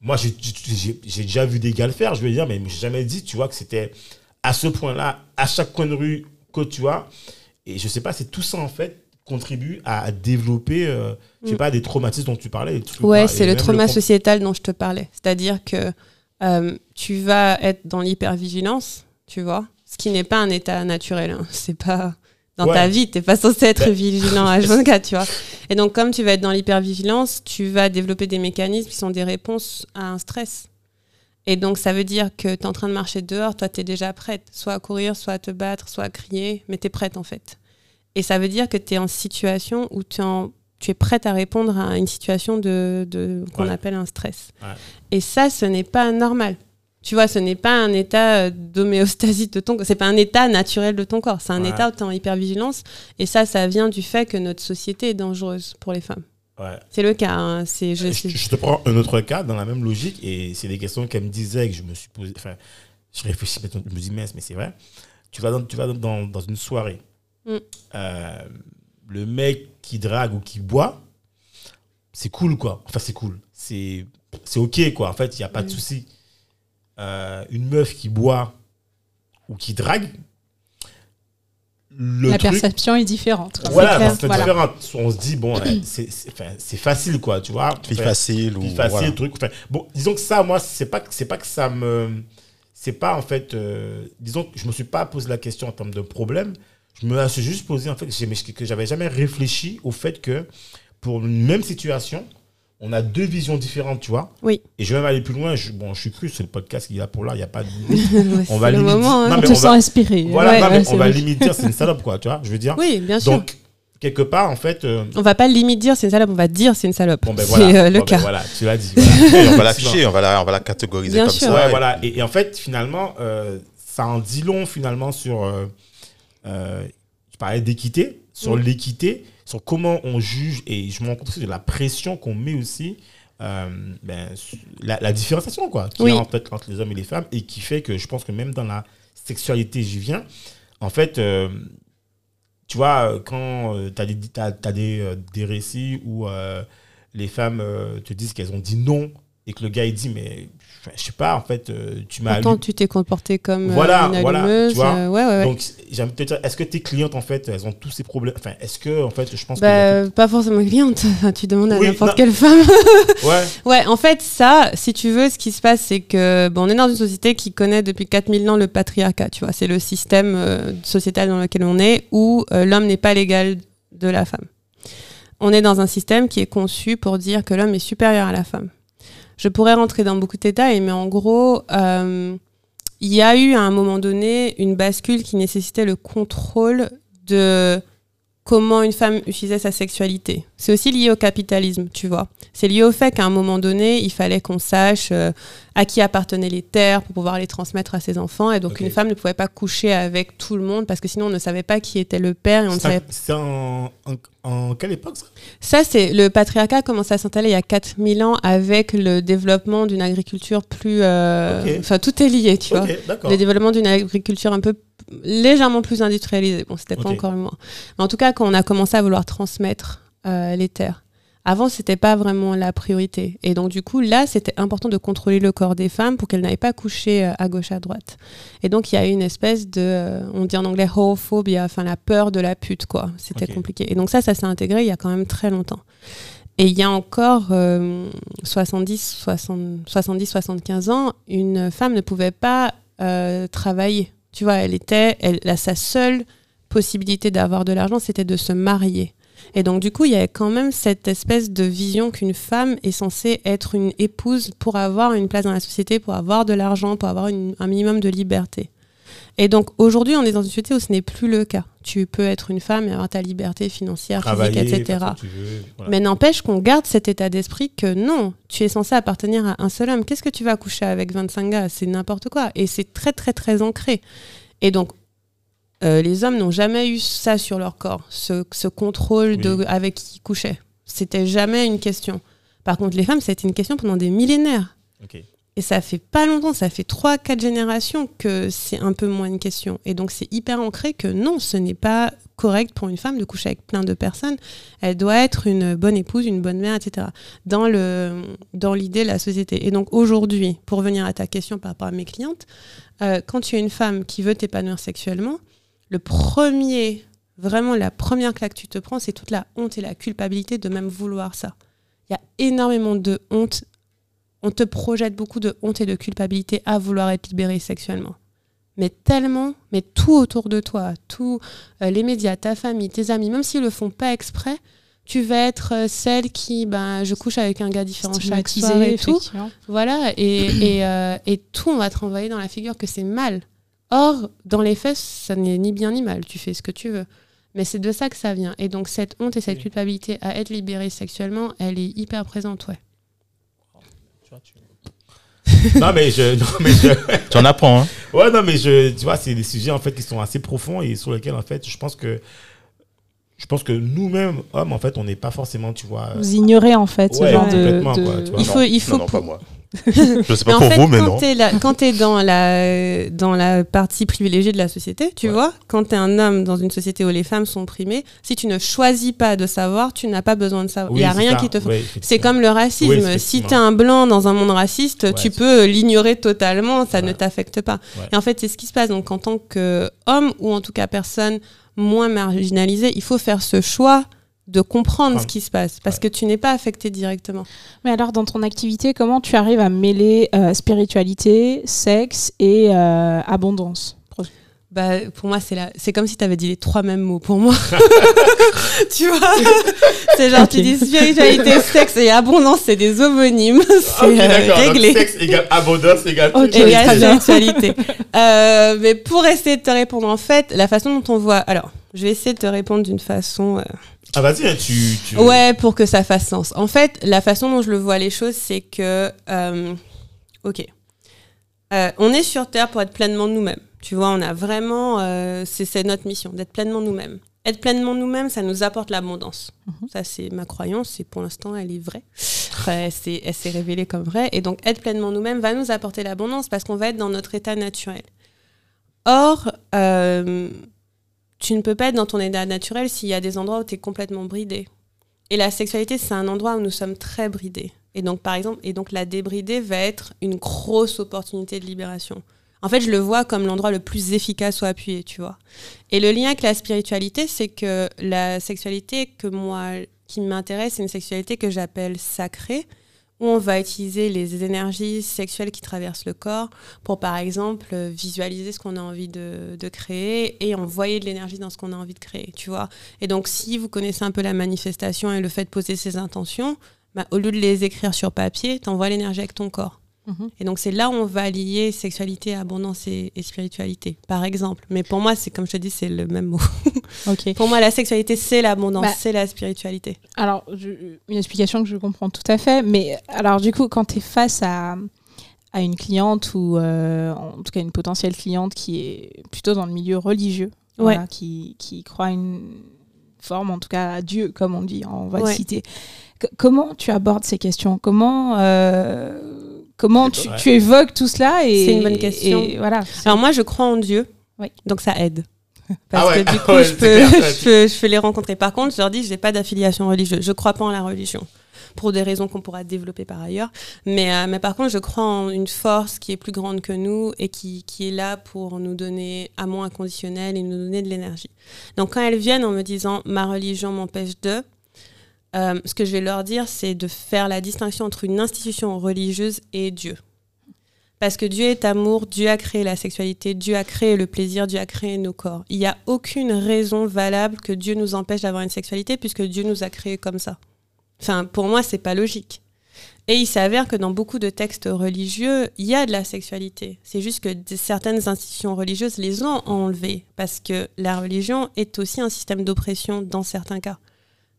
Moi, j'ai j'ai- j'ai déjà vu des gars le faire, je veux dire, mais je n'ai jamais dit, tu vois, que c'était à ce point-là, à chaque coin de rue, que tu vois. Et je sais pas, c'est tout ça en fait contribue à développer, euh, je sais Mm. pas, des traumatismes dont tu parlais. trucs, Ouais, c'est le trauma sociétal dont je te parlais. C'est-à-dire que euh, tu vas être dans l'hypervigilance, tu vois, ce qui n'est pas un état naturel. hein. C'est pas dans Ouais. ta vie, t'es pas censé être Bah- vigilant à 24, tu vois. Et donc, comme tu vas être dans l'hypervigilance, tu vas développer des mécanismes qui sont des réponses à un stress. Et donc, ça veut dire que tu es en train de marcher dehors, toi, tu es déjà prête, soit à courir, soit à te battre, soit à crier, mais tu es prête en fait. Et ça veut dire que tu es en situation où tu es, en- tu es prête à répondre à une situation de, de- qu'on Ouais. appelle un stress. Ouais. Et ça, ce n'est pas normal. Tu vois, ce n'est pas un état euh, d'homéostasie de ton corps. C'est pas un état naturel de ton corps. C'est un Ouais. état où tu es en hypervigilance. Et ça, ça vient du fait que notre société est dangereuse pour les femmes. C'est le cas. hein. C'est, je, Je, sais- je te prends un autre cas dans la même logique et c'est des questions qu'elle me disait et que je me suis posé. Enfin, je réfléchis je me dis, mince, mais c'est vrai. Tu vas dans, tu vas dans, dans une soirée. Mm. Euh, le mec qui drague ou qui boit, c'est cool, quoi. Enfin, c'est cool. C'est c'est OK, quoi. En fait, il n'y a pas de Mm. souci. Euh, une meuf qui boit ou qui drague, le La truc, perception est différente. quoi. voilà, c'est Voilà. différent. On se dit, bon, c'est- facile, quoi, tu vois. Fille Enfin, facile ou. Facile, voilà. truc. Enfin, bon, disons que ça, moi, c'est pas, pas que ça me. C'est pas en fait. euh, disons que je me suis pas posé la question en termes de problème. Je me suis juste posé en fait que j'avais jamais réfléchi au fait que pour une même situation, on a deux visions différentes, tu vois. Oui. Et je vais même aller plus loin. Je, bon, je suis cru, c'est le podcast qu'il y a pour là, il n'y a pas de. On va le limite- moment. hein. On te sent va- inspiré. Voilà, Ouais, non, mais on va limite dire c'est une salope, quoi, tu vois. Je veux dire. Oui, bien sûr. Donc, quelque part, en fait. euh, on va pas limite dire c'est une salope, on va dire c'est une salope. bon, ben c'est euh, le Bon, ben cas. voilà, tu l'as dit. voilà. On va l'afficher, on va la, on va la catégoriser Bien comme sûr. ça. Ouais, et voilà. Et, et en fait, finalement, euh, ça en dit long, finalement, sur. Euh, je parlais d'équité, sur Mm. l'équité, sur comment on juge, et je me rends compte aussi de la pression qu'on met aussi. euh, ben, la, la différenciation quoi qu'il y a en fait entre les hommes et les femmes et qui fait que je pense que même dans la sexualité j'y viens en fait euh, tu vois euh, quand tu as des, des, des récits où les femmes te disent qu'elles ont dit non et que le gars il dit mais je sais pas en fait euh, tu m'as allumé. tu t'es comporté comme euh, Voilà, une voilà, tu vois. euh, ouais, ouais, ouais. donc j'ai envie de te dire est-ce que tes clientes en fait elles ont tous ces problèmes enfin est-ce que en fait je pense Bah, pas forcément cliente. Enfin, tu demandes à Oui, n'importe quelle femme. ouais ouais, en fait, ça, si tu veux, ce qui se passe, c'est que bon, on est dans une société qui connaît depuis 4000 ans le patriarcat. Tu vois, c'est le système euh, sociétal dans lequel on est où euh, l'homme n'est pas l'égal de la femme. On est dans un système qui est conçu pour dire que l'homme est supérieur à la femme. Je pourrais rentrer dans beaucoup de détails, mais en gros, euh, il y a eu à un moment donné une bascule qui nécessitait le contrôle de comment une femme utilisait sa sexualité. C'est aussi lié au capitalisme, tu vois. C'est lié au fait qu'à un moment donné, il fallait qu'on sache euh, à qui appartenaient les terres pour pouvoir les transmettre à ses enfants. Et donc, une femme ne pouvait pas coucher avec tout le monde parce que sinon, on ne savait pas qui était le père et on Ça- savait c'est en, en, en quelle époque ça? Ça, c'est le patriarcat a commencé à s'installer il y a 4000 ans avec le développement d'une agriculture plus. euh. Enfin, tout est lié, tu vois. Le développement d'une agriculture un peu légèrement plus industrialisée. Bon, c'était pas encore le moins. Mais en tout cas, quand on a commencé à vouloir transmettre euh, les terres. Avant, c'était pas vraiment la priorité. Et donc, du coup, là, c'était important de contrôler le corps des femmes pour qu'elles n'aillent pas coucher euh, à gauche, à droite. Et donc, il y a eu une espèce de, euh, on dit en anglais, homophobia, enfin, la peur de la pute, quoi. C'était compliqué. Et donc, ça, ça s'est intégré il y a quand même très longtemps. Et il y a encore euh, 70, 60, 70, 75 ans, une femme ne pouvait pas euh, travailler. Tu vois, elle était, elle, la- sa seule possibilité d'avoir de l'argent, c'était de se marier. Et donc, du coup, il y avait quand même cette espèce de vision qu'une femme est censée être une épouse pour avoir une place dans la société, pour avoir de l'argent, pour avoir une- un minimum de liberté. Et donc, aujourd'hui, on est dans une société où ce n'est plus le cas. Tu peux être une femme et avoir ta liberté financière, travailler physique, etc. veux, voilà. Mais n'empêche qu'on garde cet état d'esprit que non, tu es censé appartenir à un seul homme. Qu'est-ce que tu vas coucher avec 25 gars? C'est n'importe quoi. Et c'est très, très, très ancré. Et donc, euh, les hommes n'ont jamais eu ça sur leur corps, ce, ce contrôle de avec qui ils couchaient. C'était jamais une question. Par contre, les femmes, été une question pendant des millénaires. Et ça fait pas longtemps, ça fait 3-4 générations que c'est un peu moins une question. Et donc c'est hyper ancré que non, ce n'est pas correct pour une femme de coucher avec plein de personnes. Elle doit être une bonne épouse, une bonne mère, etc. Dans le dans l'idée de la société. Et donc aujourd'hui, pour revenir à ta question par rapport à mes clientes, euh, quand tu es une femme qui veut t'épanouir sexuellement, le premier vraiment la première claque que tu te prends, c'est toute la honte et la culpabilité de même vouloir ça. Il y a énormément de honte. On te projette beaucoup de honte et de culpabilité à vouloir être libéré sexuellement. Mais tellement, mais tout autour de toi, tous euh, les médias, ta famille, tes amis, même s'ils le font pas exprès, tu vas être euh, celle qui, ben, je couche avec un gars différent chaque soir et tout. Voilà, et, et, euh, et tout, on va te renvoyer dans la figure que c'est mal. Or, dans les faits, ça n'est ni bien ni mal, tu fais ce que tu veux. Mais c'est de ça que ça vient. Et donc, cette honte et cette Oui. culpabilité à être libérée sexuellement, elle est hyper présente, ouais. non, mais je. Non, mais je Tu en apprends, hein ouais, non, mais je. Tu vois, c'est des sujets, en fait, qui sont assez profonds et sur lesquels, en fait, je pense que. Je pense que nous-mêmes, hommes, en fait, on n'est pas forcément, tu vois. Vous ignorez en fait ce Ouais, genre de. complètement, de- quoi, tu vois. Il Non, faut- il faut Non, non, pour- pas moi. Je sais Mais pas en pour fait, vous, mais quand non. quand t'es dans la, dans la partie privilégiée de la société, tu Ouais. vois, quand t'es un homme dans une société où les femmes sont opprimées, si tu ne choisis pas de savoir, tu n'as pas besoin de savoir. Il Oui, n'y a rien ça. qui te Ouais, C'est comme le racisme. Oui, si tu es un blanc dans un monde raciste, Ouais, tu peux l'ignorer totalement, ça Ouais. ne t'affecte pas. Et en fait, c'est ce qui se passe. Donc, en tant qu'homme ou en tout cas personne moins marginalisée, il faut faire ce choix de comprendre Ouais. ce qui se passe parce Ouais. que tu n'es pas affecté directement. Mais alors, dans ton activité, comment tu arrives à mêler euh, spiritualité, sexe et euh, abondance? Bah, pour moi, c'est la... c'est comme si tu avais dit les trois mêmes mots pour moi. tu vois? C'est genre, tu dis spiritualité, sexe et abondance, c'est des homonymes. C'est Ah, euh. Donc, réglé. sexe égale abondance égale. Sexualité. Euh, mais pour essayer de te répondre, en fait, la façon dont on voit. Alors, je vais essayer de te répondre d'une façon. euh, Ah, vas-y, hein, tu. tu... Ouais, pour que ça fasse sens. En fait, la façon dont je le vois les choses, c'est que. euh, ok. Euh, on est sur Terre pour être pleinement nous-mêmes. Tu vois, on a vraiment. euh, c'est notre mission, d'être pleinement nous-mêmes. Être pleinement nous-mêmes, ça nous apporte l'abondance. Ça, c'est ma croyance, et pour l'instant, elle est vraie. Après, c'est- elle s'est révélée comme vraie. Et donc, être pleinement nous-mêmes va nous apporter l'abondance parce qu'on va être dans notre état naturel. Or, euh, tu ne peux pas être dans ton état naturel s'il y a des endroits où tu es complètement bridé. Et la sexualité, c'est un endroit où nous sommes très bridés. Et donc, par exemple, et donc la débrider va être une grosse opportunité de libération. En fait, je le vois comme l'endroit le plus efficace où appuyer, tu vois. Et le lien avec la spiritualité, c'est que la sexualité que moi, qui m'intéresse, c'est une sexualité que j'appelle sacrée, où on va utiliser les énergies sexuelles qui traversent le corps pour, par exemple, euh, visualiser ce qu'on a envie de, créer et envoyer de l'énergie dans ce qu'on a envie de créer, tu vois. Et donc, si vous connaissez un peu la manifestation et le fait de poser ses intentions, bah, au lieu de les écrire sur papier, t'envoies l'énergie avec ton corps. Et donc, c'est là où on va lier sexualité, abondance et, et spiritualité, par exemple. Mais pour moi, c'est comme je te dis, c'est le même mot. Pour moi, la sexualité, c'est l'abondance, Bah, c'est la spiritualité. Alors, je- une explication que je comprends tout à fait, mais alors du coup, quand tu es face à, à une cliente ou euh, en tout cas une potentielle cliente qui est plutôt dans le milieu religieux, voilà, qui, qui croit une forme, en tout cas à Dieu, comme on dit, on va Ouais. le citer. C- comment tu abordes ces questions? Comment, euh, comment tu, Ouais. tu évoques tout cela et, C'est une bonne question. et voilà. Alors moi, je crois en Dieu, Oui. donc ça aide. Parce Ah ouais, que du ah coup, ouais, je, peux, je, peux, je peux les rencontrer. Par contre, je leur dis, je n'ai pas d'affiliation religieuse. Je crois pas en la religion, pour des raisons qu'on pourra développer par ailleurs. Mais, euh, mais par contre, je crois en une force qui est plus grande que nous et qui, qui est là pour nous donner amour inconditionnel et nous donner de l'énergie. Donc quand elles viennent en me disant, ma religion m'empêche de... euh, ce que je vais leur dire, c'est de faire la distinction entre une institution religieuse et Dieu. Parce que Dieu est amour, Dieu a créé la sexualité, Dieu a créé le plaisir, Dieu a créé nos corps. Il n'y a aucune raison valable que Dieu nous empêche d'avoir une sexualité puisque Dieu nous a créés comme ça. Enfin, pour moi, c'est pas logique. Et il s'avère que dans beaucoup de textes religieux, il y a de la sexualité. C'est juste que certaines institutions religieuses les ont enlevées parce que la religion est aussi un système d'oppression dans certains cas.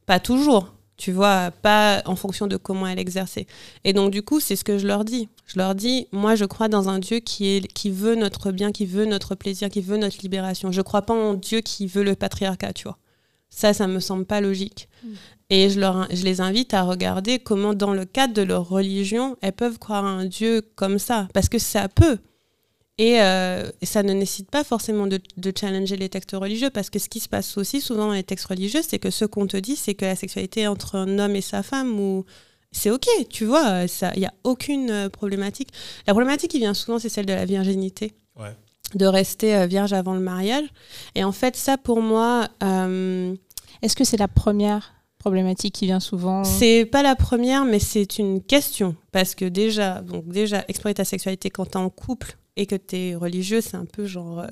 Pas toujours, tu vois, pas en fonction de comment elle exercée. Et donc, du coup, c'est ce que je leur dis. Je leur dis, moi, je crois dans un Dieu qui, est, qui veut notre bien, qui veut notre plaisir, qui veut notre libération. Je crois pas en Dieu qui veut le patriarcat, tu vois. Ça, ça me semble pas logique. Et je, leur, je les invite à regarder comment, dans le cadre de leur religion, elles peuvent croire à un Dieu comme ça. Parce que ça peut. Et, euh, et ça ne nécessite pas forcément de, de challenger les textes religieux, parce que ce qui se passe aussi souvent dans les textes religieux, c'est que ce qu'on te dit, c'est que la sexualité entre un homme et sa femme, ou c'est ok, tu vois, il n'y a aucune euh, problématique. La problématique qui vient souvent, c'est celle de la virginité. Ouais. de rester euh, vierge avant le mariage. Et en fait, ça pour moi, euh, Est-ce que c'est la première problématique qui vient souvent? C'est pas la première, mais c'est une question. Parce que déjà, donc déjà, explorer ta sexualité quand t'es en couple et que t'es religieux, c'est un peu genre. euh,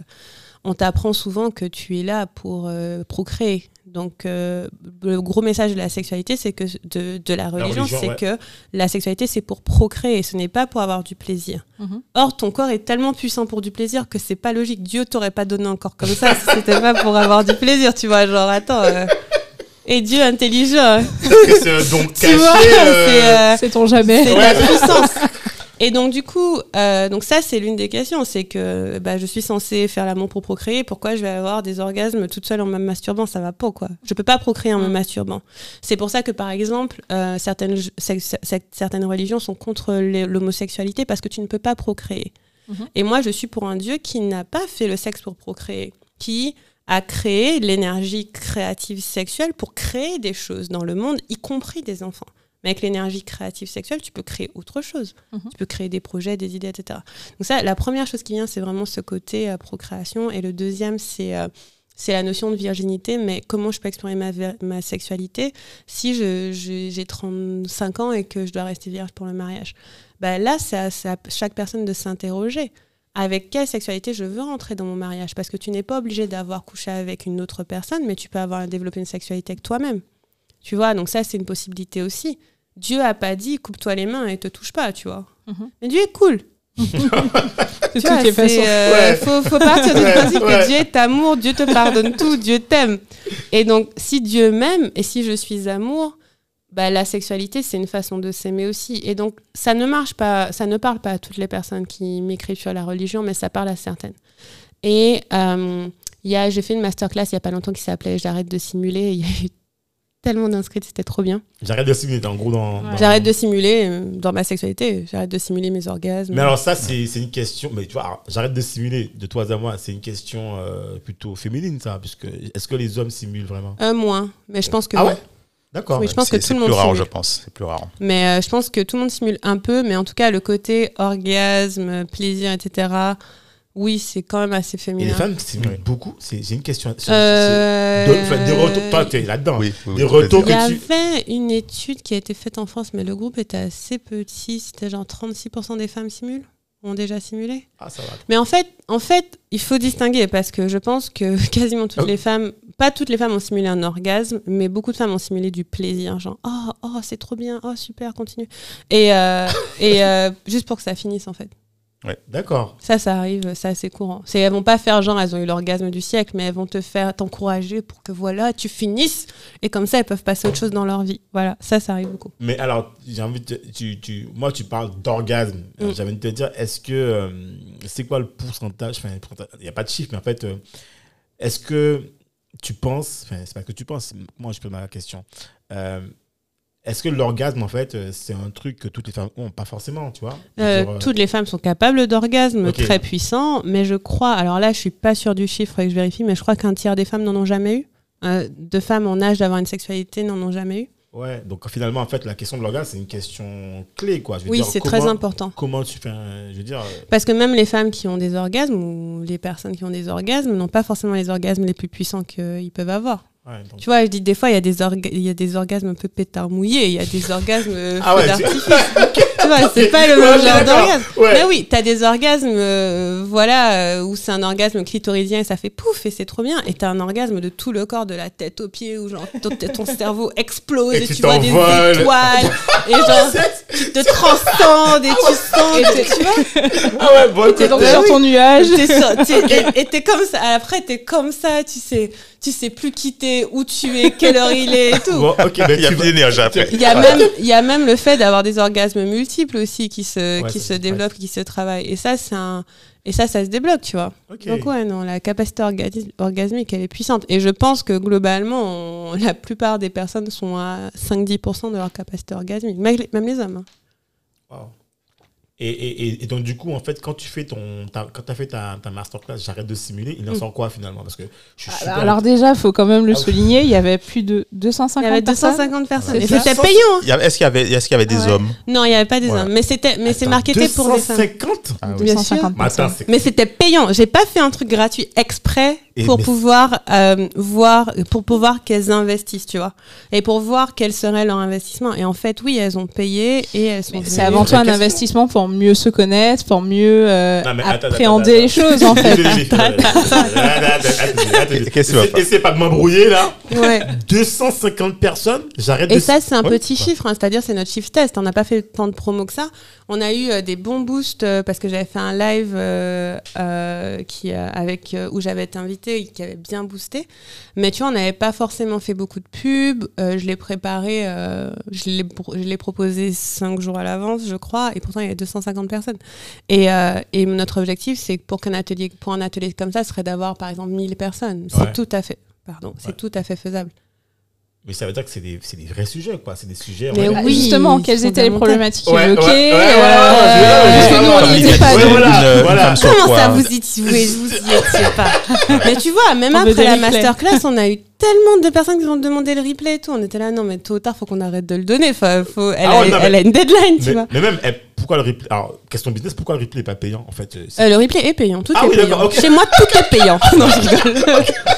on t'apprend souvent que tu es là pour euh, procréer. Donc, euh, le gros message de la sexualité, c'est que de, de la religion, religion, c'est ouais. que la sexualité, c'est pour procréer, ce n'est pas pour avoir du plaisir. Mhm. Or, ton corps est tellement puissant pour du plaisir que c'est pas logique. Dieu t'aurait pas donné un corps comme ça si c'était pas pour avoir du plaisir, tu vois. Genre, attends. euh, Et Dieu intelligent. c'est un don Tu caché euh, c'est euh, Sait-on jamais c'est de la puissance. Et donc du coup, euh, donc ça c'est l'une des questions, c'est que bah, je suis censée faire l'amour pour procréer. Pourquoi je vais avoir des orgasmes toute seule en me masturbant? Ça va pas quoi. Je peux pas procréer en me Mm. masturbant. C'est pour ça que par exemple euh, certaines certaines religions sont contre l'homosexualité parce que tu ne peux pas procréer. Mhm. Et moi je suis pour un Dieu qui n'a pas fait le sexe pour procréer, qui a créé l'énergie créative sexuelle pour créer des choses dans le monde, y compris des enfants. Mais avec l'énergie créative sexuelle, tu peux créer autre chose. Mhm. Tu peux créer des projets, des idées, etc. Donc ça, la première chose qui vient, c'est vraiment ce côté euh, procréation. Et le deuxième, c'est euh, c'est la notion de virginité. Mais comment je peux explorer ma, ma sexualité si je- je- j'ai 35 ans et que je dois rester vierge pour le mariage? Bah Là, c'est à, à chaque personne de s'interroger. Avec quelle sexualité je veux rentrer dans mon mariage? Parce que tu n'es pas obligé d'avoir couché avec une autre personne, mais tu peux avoir développé une sexualité avec toi-même. Tu vois, donc ça, c'est une possibilité aussi. Dieu a pas dit coupe-toi les mains et te touche pas, tu vois. Mhm. Mais Dieu est cool. De Tu toutes vois, façons. euh, Ouais. faut, faut partir du principe ouais. que Dieu est amour, Dieu te pardonne tout, Dieu t'aime. Et donc, si Dieu m'aime et si je suis amour, bah, la sexualité, c'est une façon de s'aimer aussi. Et donc, ça ne marche pas, ça ne parle pas à toutes les personnes qui m'écrivent sur la religion, mais ça parle à certaines. Et euh, il y a, j'ai fait une masterclass il n'y a pas longtemps qui s'appelait J'arrête de simuler. Il y a eu tellement d'inscrits, c'était trop bien. J'arrête de simuler, en gros, dans. Ouais. dans- J'arrête de simuler euh, dans ma sexualité, j'arrête de simuler mes orgasmes. Mais alors, ça, c'est c'est une question. Mais tu vois, j'arrête de simuler de toi à moi. C'est une question euh, plutôt féminine, ça. Puisque est-ce que les hommes simulent vraiment? Un moins, mais je pense que Ah ouais? D'accord. Oui, je pense que C'est- tout c'est le monde plus rare, simule. je pense. C'est plus rare. Mais euh, je pense que tout le monde simule un peu, mais en tout cas, le côté orgasme, plaisir, etc., oui, c'est quand même assez Et féminin. les femmes simulent Oui. beaucoup. C'est j'ai une question. Euh, de- enfin, des retours. Toi, tu es là-dedans. Oui, oui, Des retours Il y avait une étude qui a été faite en France, mais le groupe était assez petit. C'était genre 36% des femmes simulent, ont déjà simulé. Ah, ça va. Mais en fait, en fait, il faut distinguer parce que je pense que quasiment toutes Ah. les femmes, pas toutes les femmes ont simulé un orgasme, mais beaucoup de femmes ont simulé du plaisir, genre oh oh c'est trop bien, oh super, continue. Et euh, et euh, juste pour que ça finisse en fait. D'accord. Ça, ça arrive, c'est assez courant. C'est elles vont pas faire genre elles ont eu l'orgasme du siècle, mais elles vont te faire t'encourager pour que voilà tu finisses et comme ça elles peuvent passer à autre chose dans leur vie. Voilà, ça, ça arrive beaucoup. Mais alors, j'ai envie de. te- Tu, tu, moi, tu parles d'orgasme. Euh, Mm. J'avais envie de te dire, est-ce que. euh, c'est quoi le pourcentage? Enfin, il n'y a pas de chiffre, mais en fait, euh, est-ce que tu penses. Enfin, c'est pas que tu penses, moi, je pose ma question. Euh, est-ce que l'orgasme, en fait, euh, c'est un truc que toutes les femmes ont? Pas forcément, tu vois Euh, dire, euh, toutes les femmes sont capables d'orgasmes Ok. très puissants, mais je crois, alors là je suis pas sûre du chiffre et que je vérifie, mais je crois qu'un tiers des femmes n'en ont jamais eu. Euh, de femmes en âge d'avoir une sexualité n'en ont jamais eu. Ouais, donc finalement, en fait, la question de l'orgasme, c'est une question clé, quoi. Je veux Oui, c'est très important. Comment tu fais un- Je veux dire. Parce que même les femmes qui ont des orgasmes ou les personnes qui ont des orgasmes n'ont pas forcément les orgasmes les plus puissants qu'ils peuvent avoir. Ouais, donc- Tu vois, je dis des fois, il y, a des orga- il y a des orgasmes un peu pétard mouillé, il y a des orgasmes euh, Ah ouais, d'artifice. tu vois, c'est pas le même genre d'orgasme. Ouais. Mais oui, t'as des orgasmes, euh, voilà, euh, où c'est un orgasme clitoridien et ça fait pouf et c'est trop bien. Et t'as un orgasme de tout le corps, de la tête aux pieds, où genre ton, ton cerveau explose Et et, tu tu vois des étoiles. et genre, tu te transcendes et tu sens, que- tu vois. Ah ouais, bon, T'es donc sur oui. ton nuage. T'es sur- t'es- et- Et t'es comme ça. Après, t'es comme ça. Tu sais, tu sais plus qui où tu es, quelle heure il est et tout. Bon, ok, ben, Il y a tu après. Il y, a même, il y a même le fait d'avoir des orgasmes multiples aussi qui se, Ouais, qui ça, se développent, qui se travaillent. Et ça, c'est un. Et ça, ça se débloque, tu vois. Donc, ouais, non, la capacité orga- orgasmique, elle est puissante. Et je pense que globalement, on- la plupart des personnes sont à 5-10% de leur capacité orgasmique. Même les, même les hommes. hein. Wow. Et, et, et- donc, du coup, en fait, quand tu fais ton, ta- quand as fait ta, ta masterclass, j'arrête de simuler, il en Mm. sort quoi finalement? Parce que je suis super. Alors déjà, il faut quand même le Ah souligner, il y avait plus de 250 Il y avait personnes. 250 personnes. Ça. c'était payant. hein. Est-ce qu'il y avait, est-ce qu'il y avait des Ouais. hommes? Non, il n'y avait pas des Voilà. hommes. Mais c'était, mais c'est marketé pour des femmes. 250 Ah oui. Bien 250 Mais attends, personnes. c'est Mais c'était payant. J'ai pas fait un truc gratuit exprès Et pour mais- pouvoir euh, voir, pour pouvoir qu'elles investissent, tu vois, et pour voir quel serait leur investissement. Et en fait, oui, elles ont payé et elles sont. C'est avant tout un investissement pour mieux se connaître, pour mieux euh, Non, mais attends, appréhender attends, les choses en fait. Faire Essaye pas de m'embrouiller là. Ouais. 250 personnes, j'arrête de. Et ça, c'est un Ouais, petit ouais. chiffre, hein, c'est-à-dire c'est notre chiffre test. On n'a pas fait tant de promos que ça. On a eu euh, des bons boosts euh, parce que j'avais fait un live euh, euh, qui, euh, avec, euh, où j'avais été invitée et qui avait bien boosté. Mais tu vois, on n'avait pas forcément fait beaucoup de pubs. Euh, je l'ai préparé, euh, je l'ai pro- proposé cinq jours à l'avance, je crois, et pourtant il y avait 250 personnes. Et, euh, et notre objectif, c'est pour qu'un atelier, pour un atelier comme ça, serait d'avoir par exemple 1000 personnes. C'est Ouais. tout à fait, pardon, c'est Ouais. tout à fait faisable. Mais ça veut dire que c'est des, c'est des vrais sujets, quoi. C'est des sujets. Mais oui, justement, quelles étaient les problématiques Ouais, évoquées ouais, ouais, ouais, euh, ouais, Parce que nous, on n'y était pas. voilà, voilà. Comment quoi ça vous y vous, vous y étiez pas Mais tu vois, même On après la masterclass, on a eu tellement de personnes qui ont demandé le replay et tout. On était là, non, mais tôt ou tard, faut qu'on arrête de le donner. Enfin, faut, elle, Ah a, ouais, non, elle mais- a une deadline, tu Mais, vois. mais même, pourquoi le replay Alors, question business, pourquoi le replay n'est pas payant en fait euh, Euh, le replay est payant, tout Ah est oui, payant. Chez moi, tout est payant. non, je rigole.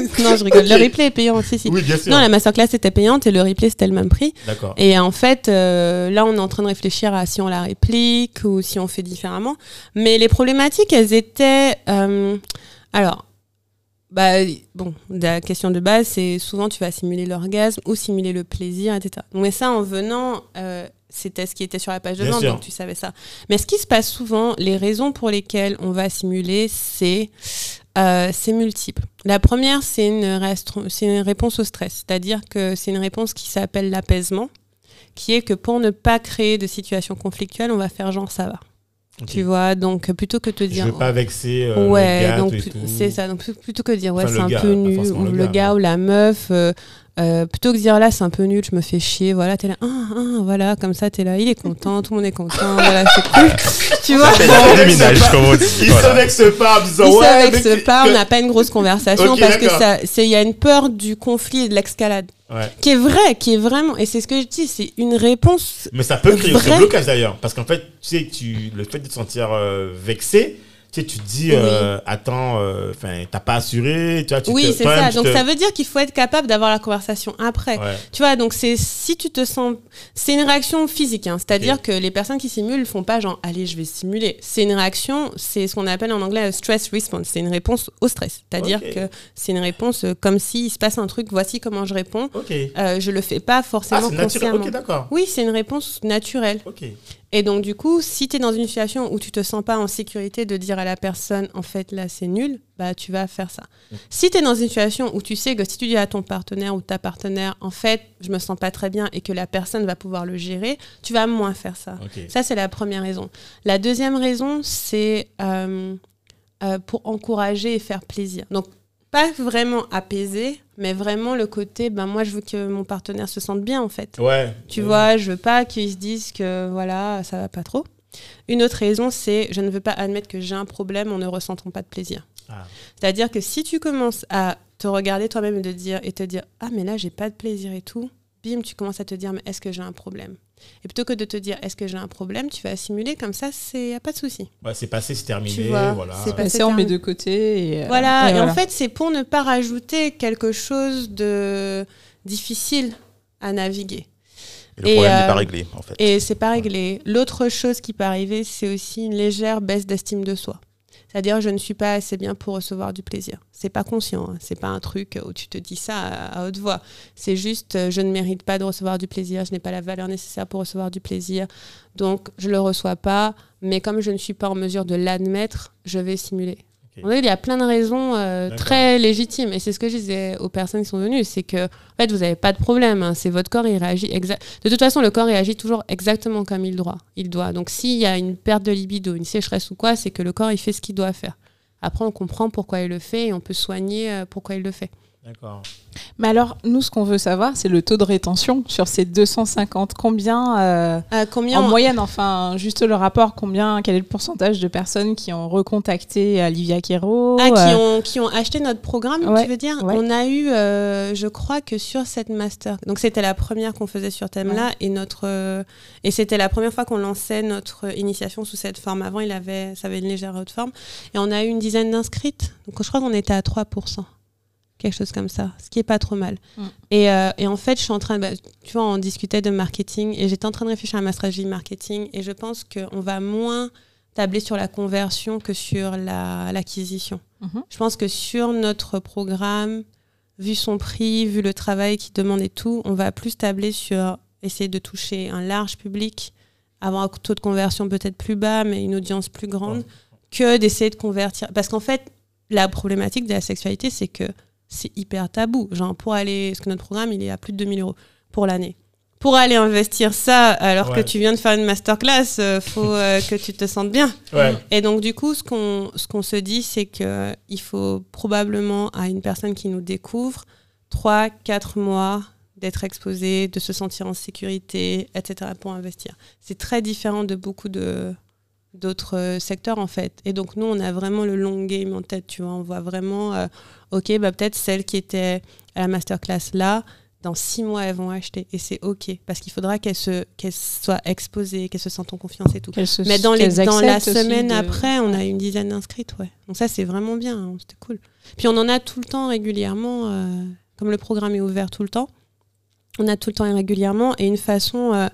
non, je rigole. Le replay est payant, si, si. Oui, bien sûr. Non, la masterclass était payante et le replay c'était le même prix. D'accord. Et en fait, euh, là, on est en train de réfléchir à si on la réplique ou si on fait différemment. Mais les problématiques, elles étaient. euh, alors, bah, bon, la question de base, c'est souvent tu vas simuler l'orgasme ou simuler le plaisir, etc. Mais ça, en venant, euh, c'était ce qui était sur la page de vente, donc tu savais ça. Mais ce qui se passe souvent, les raisons pour lesquelles on va simuler, c'est euh, c'est multiple. La première, c'est une, réponse au stress, c'est-à-dire que c'est une réponse qui s'appelle l'apaisement, qui est que pour ne pas créer de situation conflictuelle, on va faire genre ça va. Tu vois, donc plutôt que te Je dire. veux pas vexer euh, ouais, le gars, donc c'est ça. Donc plu- plutôt que de dire ouais, Enfin, c'est un gars, peu nul, ou le gars, mais- ou la meuf. euh, euh, plutôt que de dire là c'est un peu nul, je me fais chier, voilà, t'es là, ah, ah, voilà, comme ça t'es là, il est content, tout le monde est content, voilà, c'est cool. tu vois, des ménages, comme on dit. Il vexe pas en disant il ouais. savait mais que ce que- pas, on n'a pas une grosse conversation parce que ça, c'est, il y a une peur du conflit et de l'escalade, Ouais. qui est vrai, qui est vraiment, et c'est ce que je dis, c'est une réponse. Mais ça peut créer un blocage d'ailleurs. Parce qu'en fait, tu sais, tu, le fait de te sentir euh, vexé, tu sais, tu te dis, euh, attends, euh, enfin, t'as pas assuré, tu vois, tu Oui, c'est ça. Donc te- ça veut dire qu'il faut être capable d'avoir la conversation après. Ouais. Tu vois, donc c'est si tu te sens, c'est une réaction physique, hein. c'est-à-dire que les personnes qui simulent font pas genre allez je vais simuler. C'est une réaction, c'est ce qu'on appelle en anglais stress response, c'est une réponse au stress, c'est-à-dire que c'est une réponse euh, comme s'il se passe un truc, voici comment je réponds. Ok. Euh, je le fais pas Ah, forcément c'est naturel. consciemment. Ok, d'accord. oui, c'est une réponse naturelle. Et donc, du coup, si tu es dans une situation où tu te sens pas en sécurité de dire à la personne, en fait, là, c'est nul, bah, tu vas faire ça. Si tu es dans une situation où tu sais que si tu dis à ton partenaire ou ta partenaire, en fait, je me sens pas très bien et que la personne va pouvoir le gérer, tu vas moins faire ça. Ça, c'est la première raison. La deuxième raison, c'est euh, euh, pour encourager et faire plaisir. Donc, pas vraiment apaiser, mais vraiment le côté, ben moi, je veux que mon partenaire se sente bien, en fait. Ouais. Tu Ouais. vois, je veux pas qu'ils se disent que voilà, ça va pas trop. Une autre raison, c'est je ne veux pas admettre que j'ai un problème en ne ressentant pas de plaisir. Ah. C'est-à-dire que si tu commences à te regarder toi-même et de dire et te dire ah mais là j'ai pas de plaisir et tout, bim, tu commences à te dire mais est-ce que j'ai un problème? Et plutôt que de te dire est-ce que j'ai un problème, tu vas simuler comme ça, c'est y a pas de souci. Ouais, c'est passé, c'est terminé. Voilà. c'est pas- Passer en terme. met de côté. Et, euh, Voilà, et, voilà. en fait, c'est pour ne pas rajouter quelque chose de difficile à naviguer. Et le Et, problème n'est euh, pas réglé, en fait. Et c'est pas réglé. L'autre chose qui peut arriver, c'est aussi une légère baisse d'estime de soi. C'est-à-dire, je ne suis pas assez bien pour recevoir du plaisir. C'est pas conscient. hein. C'est pas un truc où tu te dis ça à, haute voix. C'est juste, euh, je ne mérite pas de recevoir du plaisir. Je n'ai pas la valeur nécessaire pour recevoir du plaisir. Donc, je le reçois pas. Mais comme je ne suis pas en mesure de l'admettre, je vais simuler. Ok. En fait, Il y a plein de raisons euh, très légitimes. Et c'est ce que je disais aux personnes qui sont venues. C'est que, en fait, vous n'avez pas de problème. hein. C'est votre corps, il réagit De toute façon, le corps réagit toujours exactement comme il doit. Il doit. Donc, s'il y a une perte de libido, une sécheresse ou quoi, c'est que le corps, il fait ce qu'il doit faire. Après, on comprend pourquoi il le fait et on peut soigner euh, pourquoi il le fait. D'accord. Mais alors, nous, ce qu'on veut savoir, c'est le taux de rétention sur ces 250. Combien, euh, Euh, combien en on- moyenne, enfin, juste le rapport, combien, quel est le pourcentage de personnes qui ont recontacté Olivia Quero Ah, qui, euh, ont, qui ont acheté notre programme, Ouais, tu veux dire ouais. On a eu, euh, je crois que sur cette master, donc c'était la première qu'on faisait sur thème-là, et notre euh, et c'était la première fois qu'on lançait notre initiation sous cette forme. Avant, il avait, ça avait une légère haute forme, et on a eu une dizaine d'inscrites. Donc je crois qu'on était à 3%, quelque chose comme ça, ce qui est pas trop mal. Mm. Et, euh, et en fait, je suis en train, de, bah, tu vois, on discutait de marketing, et j'étais en train de réfléchir à ma stratégie marketing, et je pense qu'on va moins tabler sur la conversion que sur la- l'acquisition. Mhm. Je pense que sur notre programme, vu son prix, vu le travail qu'il demande et tout, on va plus tabler sur essayer de toucher un large public, avoir un taux de conversion peut-être plus bas, mais une audience plus grande, Ouais. que d'essayer de convertir. Parce qu'en fait, la problématique de la sexualité, c'est que c'est hyper tabou. Genre, pour aller. Parce que notre programme, il est à plus de 2000 euros pour l'année. Pour aller investir ça alors Ouais. que tu viens de faire une masterclass, euh, faut euh, que tu te sentes bien. Ouais. Et donc, du coup, ce qu'on se dit, c'est qu'il faut probablement à une personne qui nous découvre 3, 4 mois d'être exposé, de se sentir en sécurité, etc. pour investir. C'est très différent de beaucoup de d'autres euh, secteurs en fait. Et donc nous, on a vraiment le long game en tête, tu vois. On voit vraiment, euh, ok, bah, peut-être celles qui étaient à la masterclass là, dans six mois, elles vont acheter. Et c'est ok, parce qu'il faudra qu'elles se, qu'elles soient exposées, qu'elles se sentent en confiance et tout. se- Mais dans, les, qu'elles dans la semaine de- après, on a une dizaine d'inscrites, ouais. Donc ça, c'est vraiment bien, hein, c'était cool. Puis on en a tout le temps régulièrement, euh, comme le programme est ouvert tout le temps, on a tout le temps et régulièrement, et une façon euh,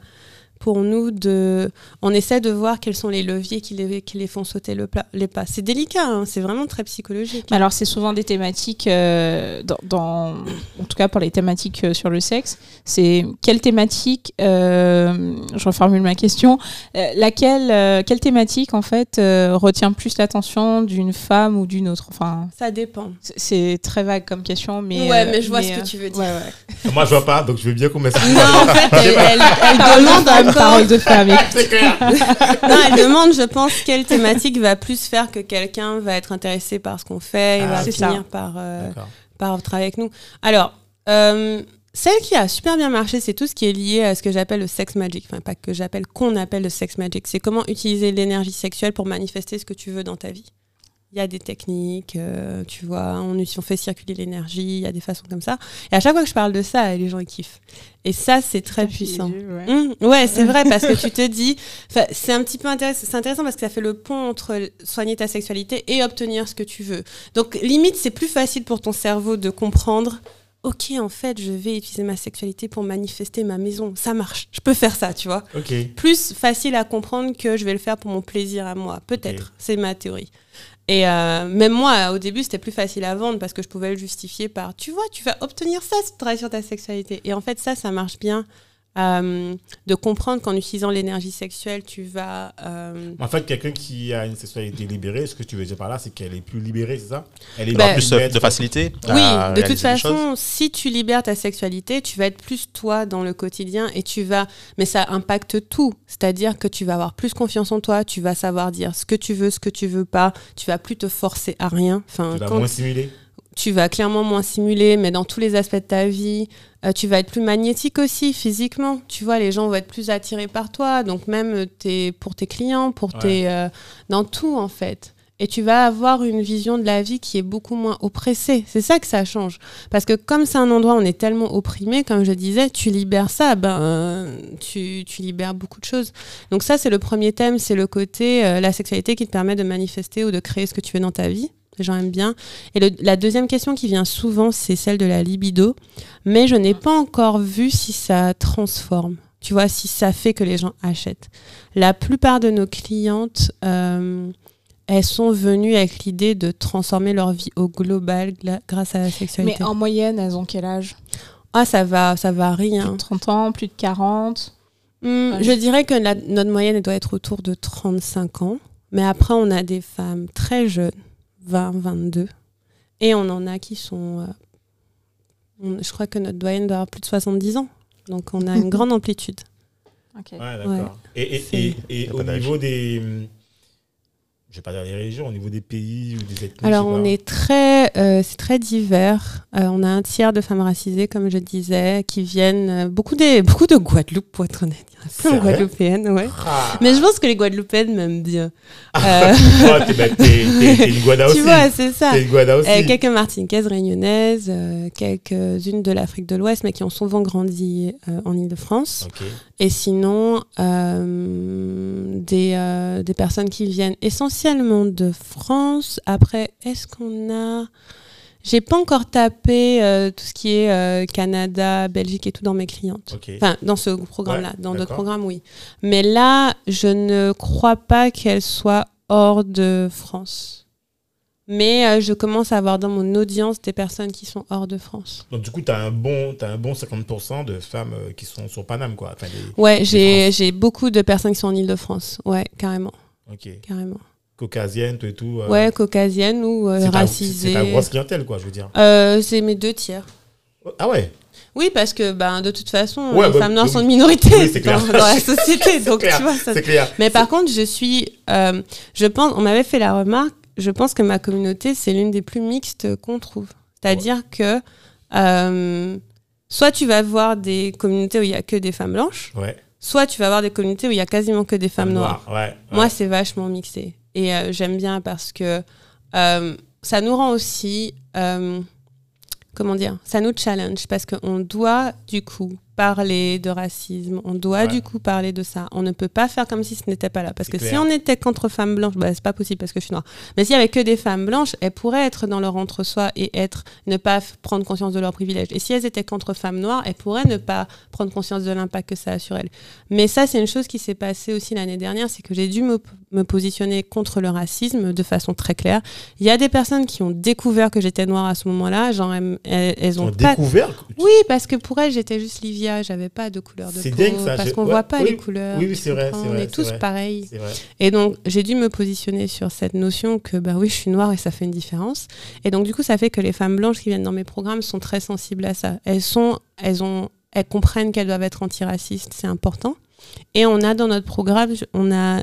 pour nous de... On essaie de voir quels sont les leviers qui les, qui les font sauter le pla- les pas. C'est délicat, hein, c'est vraiment très psychologique. Mais Alors, c'est souvent des thématiques, euh, dans, dans- en tout cas pour les thématiques euh, sur le sexe, c'est quelle thématique, euh, je reformule ma question, euh, laquelle, euh, quelle thématique en fait euh, retient plus l'attention d'une femme ou d'une autre? Enfin, Ça dépend. c'est- très vague comme question, mais. Ouais, mais je vois ce euh, que tu veux dire. ouais, ouais. Moi, je vois pas, donc je veux bien qu'on m'explique. Non, en fait, elle, elle- elle demande encore- parole de femme. écoute. C'est clair. Non, elle demande, je pense, quelle thématique va plus faire que quelqu'un va être intéressé par ce qu'on fait et Ah, va finir ça. par, euh, par travailler avec nous. Alors, euh, celle qui a super bien marché, c'est tout ce qui est lié à ce que j'appelle le sex magic. Enfin, pas que j'appelle, qu'on appelle le sex magic. C'est comment utiliser l'énergie sexuelle pour manifester ce que tu veux dans ta vie. Il y a des techniques, euh, tu vois, on, on fait circuler l'énergie, il y a des façons comme ça. Et à chaque fois que je parle de ça, les gens ils kiffent. Et ça, c'est très puissant. Ouais. Mmh, ouais, c'est vrai parce que tu te dis, c'est un petit peu intéressant, c'est intéressant parce que ça fait le pont entre soigner ta sexualité et obtenir ce que tu veux. Donc limite, c'est plus facile pour ton cerveau de comprendre. Ok, en fait, je vais utiliser ma sexualité pour manifester ma maison. Ça marche. Je peux faire ça, tu vois. Ok. Plus facile à comprendre que je vais le faire pour mon plaisir à moi. Peut-être. C'est ma théorie. Et euh, même moi, au début, c'était plus facile à vendre parce que je pouvais le justifier par, tu vois, tu vas obtenir ça si tu travailles sur ta sexualité. Et en fait, ça, ça marche bien euh, de comprendre qu'en utilisant l'énergie sexuelle, tu vas... euh, En fait, quelqu'un qui a une sexualité libérée, ce que tu veux dire par là, c'est qu'elle est plus libérée, c'est ça? Elle est Bah, plus euh, maître. de facilité. Oui, de toute façon, si tu libères ta sexualité, tu vas être plus toi dans le quotidien et tu vas. Mais ça impacte tout. C'est-à-dire que tu vas avoir plus confiance en toi, tu vas savoir dire ce que tu veux, ce que tu veux pas, tu vas plus te forcer à rien. Enfin, Tu vas quand moins simuler. Tu vas clairement moins simuler, mais dans tous les aspects de ta vie. Euh, tu vas être plus magnétique aussi, physiquement. Tu vois, les gens vont être plus attirés par toi. Donc, même euh, tes, pour tes clients, pour Ouais. tes. euh, dans tout, en fait. Et tu vas avoir une vision de la vie qui est beaucoup moins oppressée. C'est ça que ça change. Parce que comme c'est un endroit où on est tellement opprimé, comme je disais, tu libères ça, ben, euh, tu, tu libères beaucoup de choses. Donc ça, c'est le premier thème, c'est le côté, la sexualité qui te permet de manifester ou de créer ce que tu veux dans ta vie. Les gens aiment bien. Et le- la deuxième question qui vient souvent, c'est celle de la libido. Mais je n'ai pas encore vu si ça transforme. Tu vois, si ça fait que les gens achètent. La plupart de nos clientes, euh, elles sont venues avec l'idée de transformer leur vie au global grâce à la sexualité. Mais en moyenne, elles ont quel âge? Ah, ça va, ça varie. Plus hein. de 30 ans, plus de 40 Hmm, Ouais. je dirais que la- notre moyenne elle doit être autour de 35 ans. Mais après, on a des femmes très jeunes, 20, 22. Et on en a qui sont. euh, on- je crois que notre doyenne doit avoir plus de 70 ans. Donc on a une grande amplitude. Ok. Ouais, d'accord. Ouais. Et, et, au niveau des, je vais pas dire les régions, au niveau des pays ou des ethnies Alors, on est très, euh, c'est très divers. Euh, on a un tiers de femmes racisées, comme je disais, qui viennent euh, beaucoup des, beaucoup de Guadeloupe, pour être honnête. C'est Guadeloupéennes, ouais. Ah. Mais je pense que les Guadeloupéennes m'aiment bien. Oh, t'es, bah, une Guada aussi. tu vois, c'est ça. T'es une Guada aussi. Quelques martiniquaises, réunionnaises, quelques-unes de l'Afrique de l'Ouest, mais qui ont souvent grandi en Ile-de-France. Et sinon, des, des personnes qui viennent essentiellement de France. Après, est-ce qu'on a... J'ai pas encore tapé euh, tout ce qui est euh, Canada, Belgique et tout dans mes clientes. Enfin, dans ce programme-là. Ouais, dans d'autres programmes, oui. Mais là, je ne crois pas qu'elles soient hors de France. Mais euh, je commence à avoir dans mon audience des personnes qui sont hors de France. Donc, du coup, tu as un bon, un bon 50% de femmes qui sont sur Paname, quoi. Enfin, Ouais, j'ai beaucoup de personnes qui sont en Ile-de-France. Ouais, carrément. ok. carrément. Caucasiennes, tout et tout. euh, Ouais, caucasienne ou euh, racisée. C'est ta grosse clientèle, quoi, je veux dire. Euh, c'est mes deux tiers. Ah ouais? Oui, parce que ben, de toute façon, Ouais, les bah, femmes noires oui. sont une minorité Oui, dans, la société. donc, clair, tu vois, ça- C'est clair. Mais par contre, je suis. euh, je pense, on m'avait fait la remarque, je pense que ma communauté, c'est l'une des plus mixtes qu'on trouve. C'est-à-dire que. euh, soit tu vas voir des communautés où il y a que des femmes blanches, Ouais. soit tu vas voir des communautés où il y a quasiment que des femmes noires. Moi, c'est vachement mixé. Et euh, j'aime bien parce que euh, ça nous rend aussi, euh, comment dire, ça nous challenge parce qu'on doit du coup parler de racisme, on doit Ouais. du coup parler de ça. On ne peut pas faire comme si ce n'était pas là. Parce que si on était contre femmes blanches, bah, c'est pas possible parce que je suis noire. Mais s'il y avait que des femmes blanches, elles pourraient être dans leur entre-soi et être, ne pas prendre conscience de leurs privilèges. Et si elles étaient contre femmes noires, elles pourraient ne pas prendre conscience de l'impact que ça a sur elles. Mais ça, c'est une chose qui s'est passée aussi l'année dernière, c'est que j'ai dû me, me positionner contre le racisme de façon très claire. Il y a des personnes qui ont découvert que j'étais noire à ce moment-là, genre elles, elles- elles On ont a pas... découvert. Oui, parce que pour elles, j'étais juste Livia, j'avais pas de couleur de C'est peau, dingue, ça, parce qu'on ouais, voit pas oui, les couleurs. oui, oui, c'est vrai, On est tous vrai. pareils. Et donc, j'ai dû me positionner sur cette notion que, bah oui, je suis noire et ça fait une différence. Et donc, du coup, ça fait que les femmes blanches qui viennent dans mes programmes sont très sensibles à ça. Elles sont, elles ont, elles comprennent qu'elles doivent être antiracistes, c'est important. Et on a dans notre programme, on a,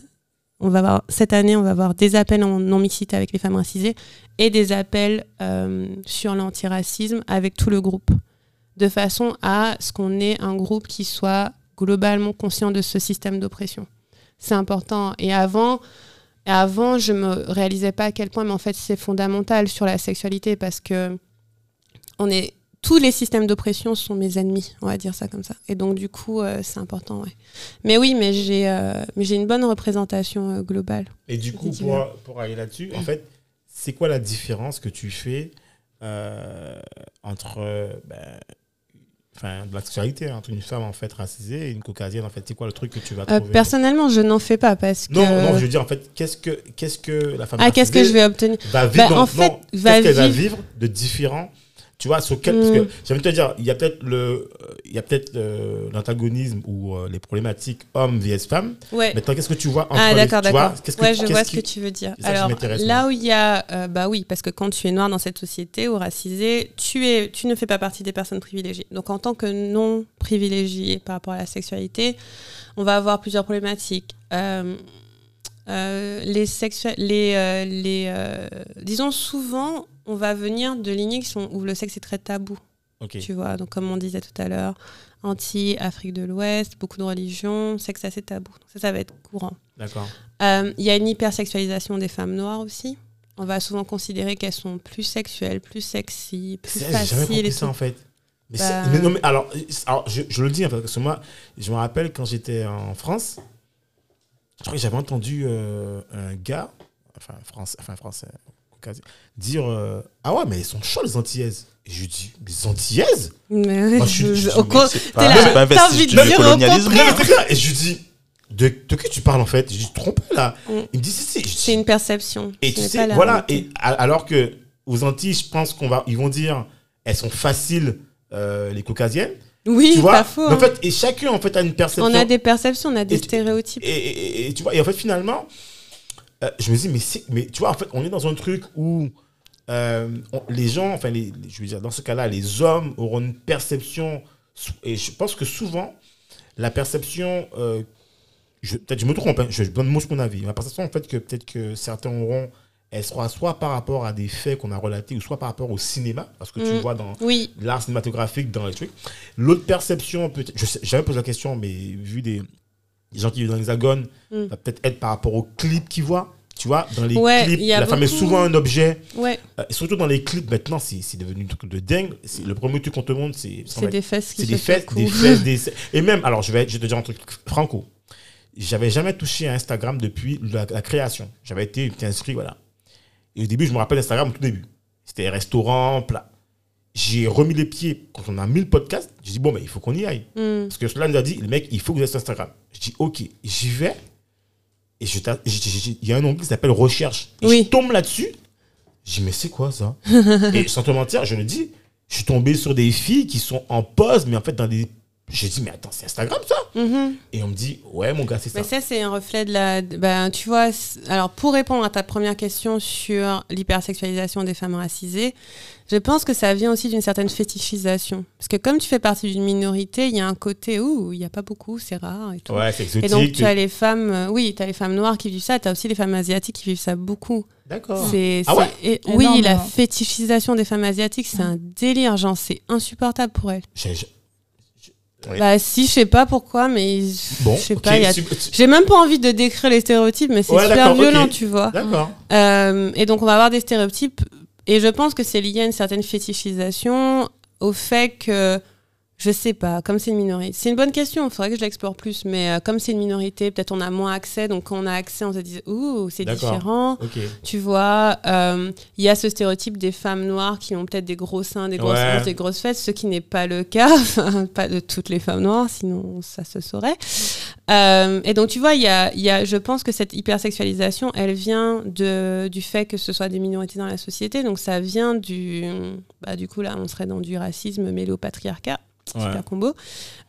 on va avoir, cette année, on va avoir des appels en non-mixité avec les femmes racisées et des appels euh, sur l'antiracisme avec tout le groupe. De façon à ce qu'on ait un groupe qui soit globalement conscient de ce système d'oppression. C'est important. Et avant, avant, je me réalisais pas à quel point, mais en fait, c'est fondamental sur la sexualité parce que on est tous les systèmes d'oppression sont mes ennemis, on va dire ça comme ça. Et donc du coup, euh, c'est important, ouais. Mais oui, mais j'ai, euh, mais j'ai une bonne représentation euh, globale. Et du coup, pour, pour aller là-dessus, en fait, c'est quoi la différence que tu fais euh, entre ben, enfin, de la sexualité entre une femme en fait racisée et une caucasienne en fait C'est quoi le truc que tu vas Euh, trouver? personnellement, je n'en fais pas parce que. Non, non, je veux dire en fait, qu'est-ce que qu'est-ce que la femme ah, qu'est-ce que je vais obtenir? va vivre Bah, non, en fait, non, va qu'est-ce qu'elle va vivre- vivre de différent tu vois sur quel parce que Mm. de te dire il y a peut-être le il y a peut-être euh, l'antagonisme ou euh, les problématiques hommes vs femmes Ouais. maintenant qu'est-ce que tu vois entre Ah d'accord, tu vois, d'accord. qu'est-ce que- Ouais, je vois ce qui- que tu veux dire. Ça Alors là où il y a, euh, bah oui, parce que quand tu es noir dans cette société ou racisé, tu es, tu ne fais pas partie des personnes privilégiées. Donc en tant que non privilégié par rapport à la sexualité, on va avoir plusieurs problématiques. Les sexua- les, les disons souvent, on va venir de lignées qui sont où le sexe est très tabou. Tu vois, donc comme on disait tout à l'heure, anti Afrique de l'Ouest, beaucoup de religions, sexe assez tabou. Donc ça, ça va être courant. D'accord. Euh, Il y a une hypersexualisation des femmes noires aussi. On va souvent considérer qu'elles sont plus sexuelles, plus sexy, plus J'ai faciles. compris et ça en fait. Mais, Bah- mais non, mais alors, alors, je, je le dis, hein, parce que moi, je me rappelle quand j'étais en France, j'avais entendu euh, un gars, enfin, France, enfin français, dire euh, Ah ouais, mais elles sont chaudes les Antillaises. Et je lui dis Les Antillaises Mais Moi, je suis- je- pas- là, pas de colonialisme. Et je lui dis de, de qui tu parles en fait? Je dis Trompe là. Mm. Il me dit Si, si. Je dis, C'est une perception. Et tu sais, voilà. réalité. Et alors que aux Antilles, je pense qu'on va, ils vont dire Elles sont faciles, euh, les caucasiennes. Oui, tu vois? pas faux. En hein. fait, et chacun en fait a une perception. on a des perceptions, on a des Et- stéréotypes. et, et- et tu vois, et en fait, finalement, euh, je me dis, mais, tu vois, en fait, on est dans un truc où euh, on- les gens, enfin, les, les- je veux dire, dans ce cas-là, les hommes auront une perception, et je pense que souvent, la perception euh, je, peut-être je me trompe, hein, je donne mon mon avis. Ma perception, en fait, que peut-être que certains auront, elle sera soit par rapport à des faits qu'on a relatés, ou soit par rapport au cinéma, parce que tu Mm. vois dans Oui, l'art cinématographique, dans les trucs. L'autre perception, peut-être, je jamais posé la question, mais vu des, des gens qui vivent dans l'hexagone, Mm. va peut-être être par rapport aux clips qu'ils voient. Tu vois, dans les Ouais, clips, la femme est souvent un objet. ouais, Euh, surtout dans les clips, maintenant, c'est devenu un truc de dingue. Le premier truc qu'on te montre, c'est c'est des fesses qui c'est des fesses, des fesses, des... Et même, alors je vais, je vais te dire un truc franco. J'avais jamais touché à Instagram depuis la, la création. J'avais été été inscrit, voilà. Et au début, je me rappelle Instagram au tout début. C'était restaurant, plat. J'ai remis les pieds quand on a mis le podcast. J'ai dit, bon, mais il faut qu'on y aille. Mm. Parce que cela nous a dit, le mec, il faut que vous êtes sur Instagram. Je dis, ok, j'y vais. Et il y a un onglet qui s'appelle recherche. Et Oui. je tombe là-dessus. Je dis, mais c'est quoi ça? Et sans te mentir, je me dis, je suis tombé sur des filles qui sont en pause, mais en fait, dans des. J'ai dit, mais attends, c'est Instagram ça? Mhm. Et on me dit, ouais, mon gars, c'est ça. Mais ça, c'est un reflet de la. Ben, tu vois, alors pour répondre à ta première question sur l'hypersexualisation des femmes racisées, je pense que ça vient aussi d'une certaine fétichisation. Parce que comme tu fais partie d'une minorité, il y a un côté où il n'y a pas beaucoup, c'est rare et tout. Ouais, c'est exotique. Et donc, tu as les femmes, euh, oui, tu as les femmes noires qui vivent ça, tu as aussi les femmes asiatiques qui vivent ça beaucoup. D'accord. C'est, Ah ouais et- oui, la fétichisation des femmes asiatiques, c'est un délire, genre, c'est insupportable pour elles. J'ai- j'ai- Oui. Bah, si, je sais pas pourquoi, mais Bon, je sais ok, pas, il y a j'ai même pas envie de décrire les stéréotypes, mais c'est Ouais, super violent, tu vois. D'accord. Euh, et donc, on va avoir des stéréotypes. Et je pense que c'est lié à une certaine fétichisation, au fait que, je sais pas, comme c'est une minorité. C'est une bonne question, il faudrait que je l'explore plus. Mais euh, comme c'est une minorité, peut-être on a moins accès. Donc, quand on a accès, on se dit, ouh, c'est différent. Ok. Tu vois, euh, il y a ce stéréotype des femmes noires qui ont peut-être des gros seins, des grosses Ouais. hanches, des grosses fesses, ce qui n'est pas le cas, pas de toutes les femmes noires, sinon ça se saurait. Euh, et donc, tu vois, il y a, il y a, je pense que cette hypersexualisation, elle vient de, du fait que ce soit des minorités dans la société. Donc, ça vient du. Bah, du coup, là, on serait dans du racisme mêlé au patriarcat. Ouais. Super combo.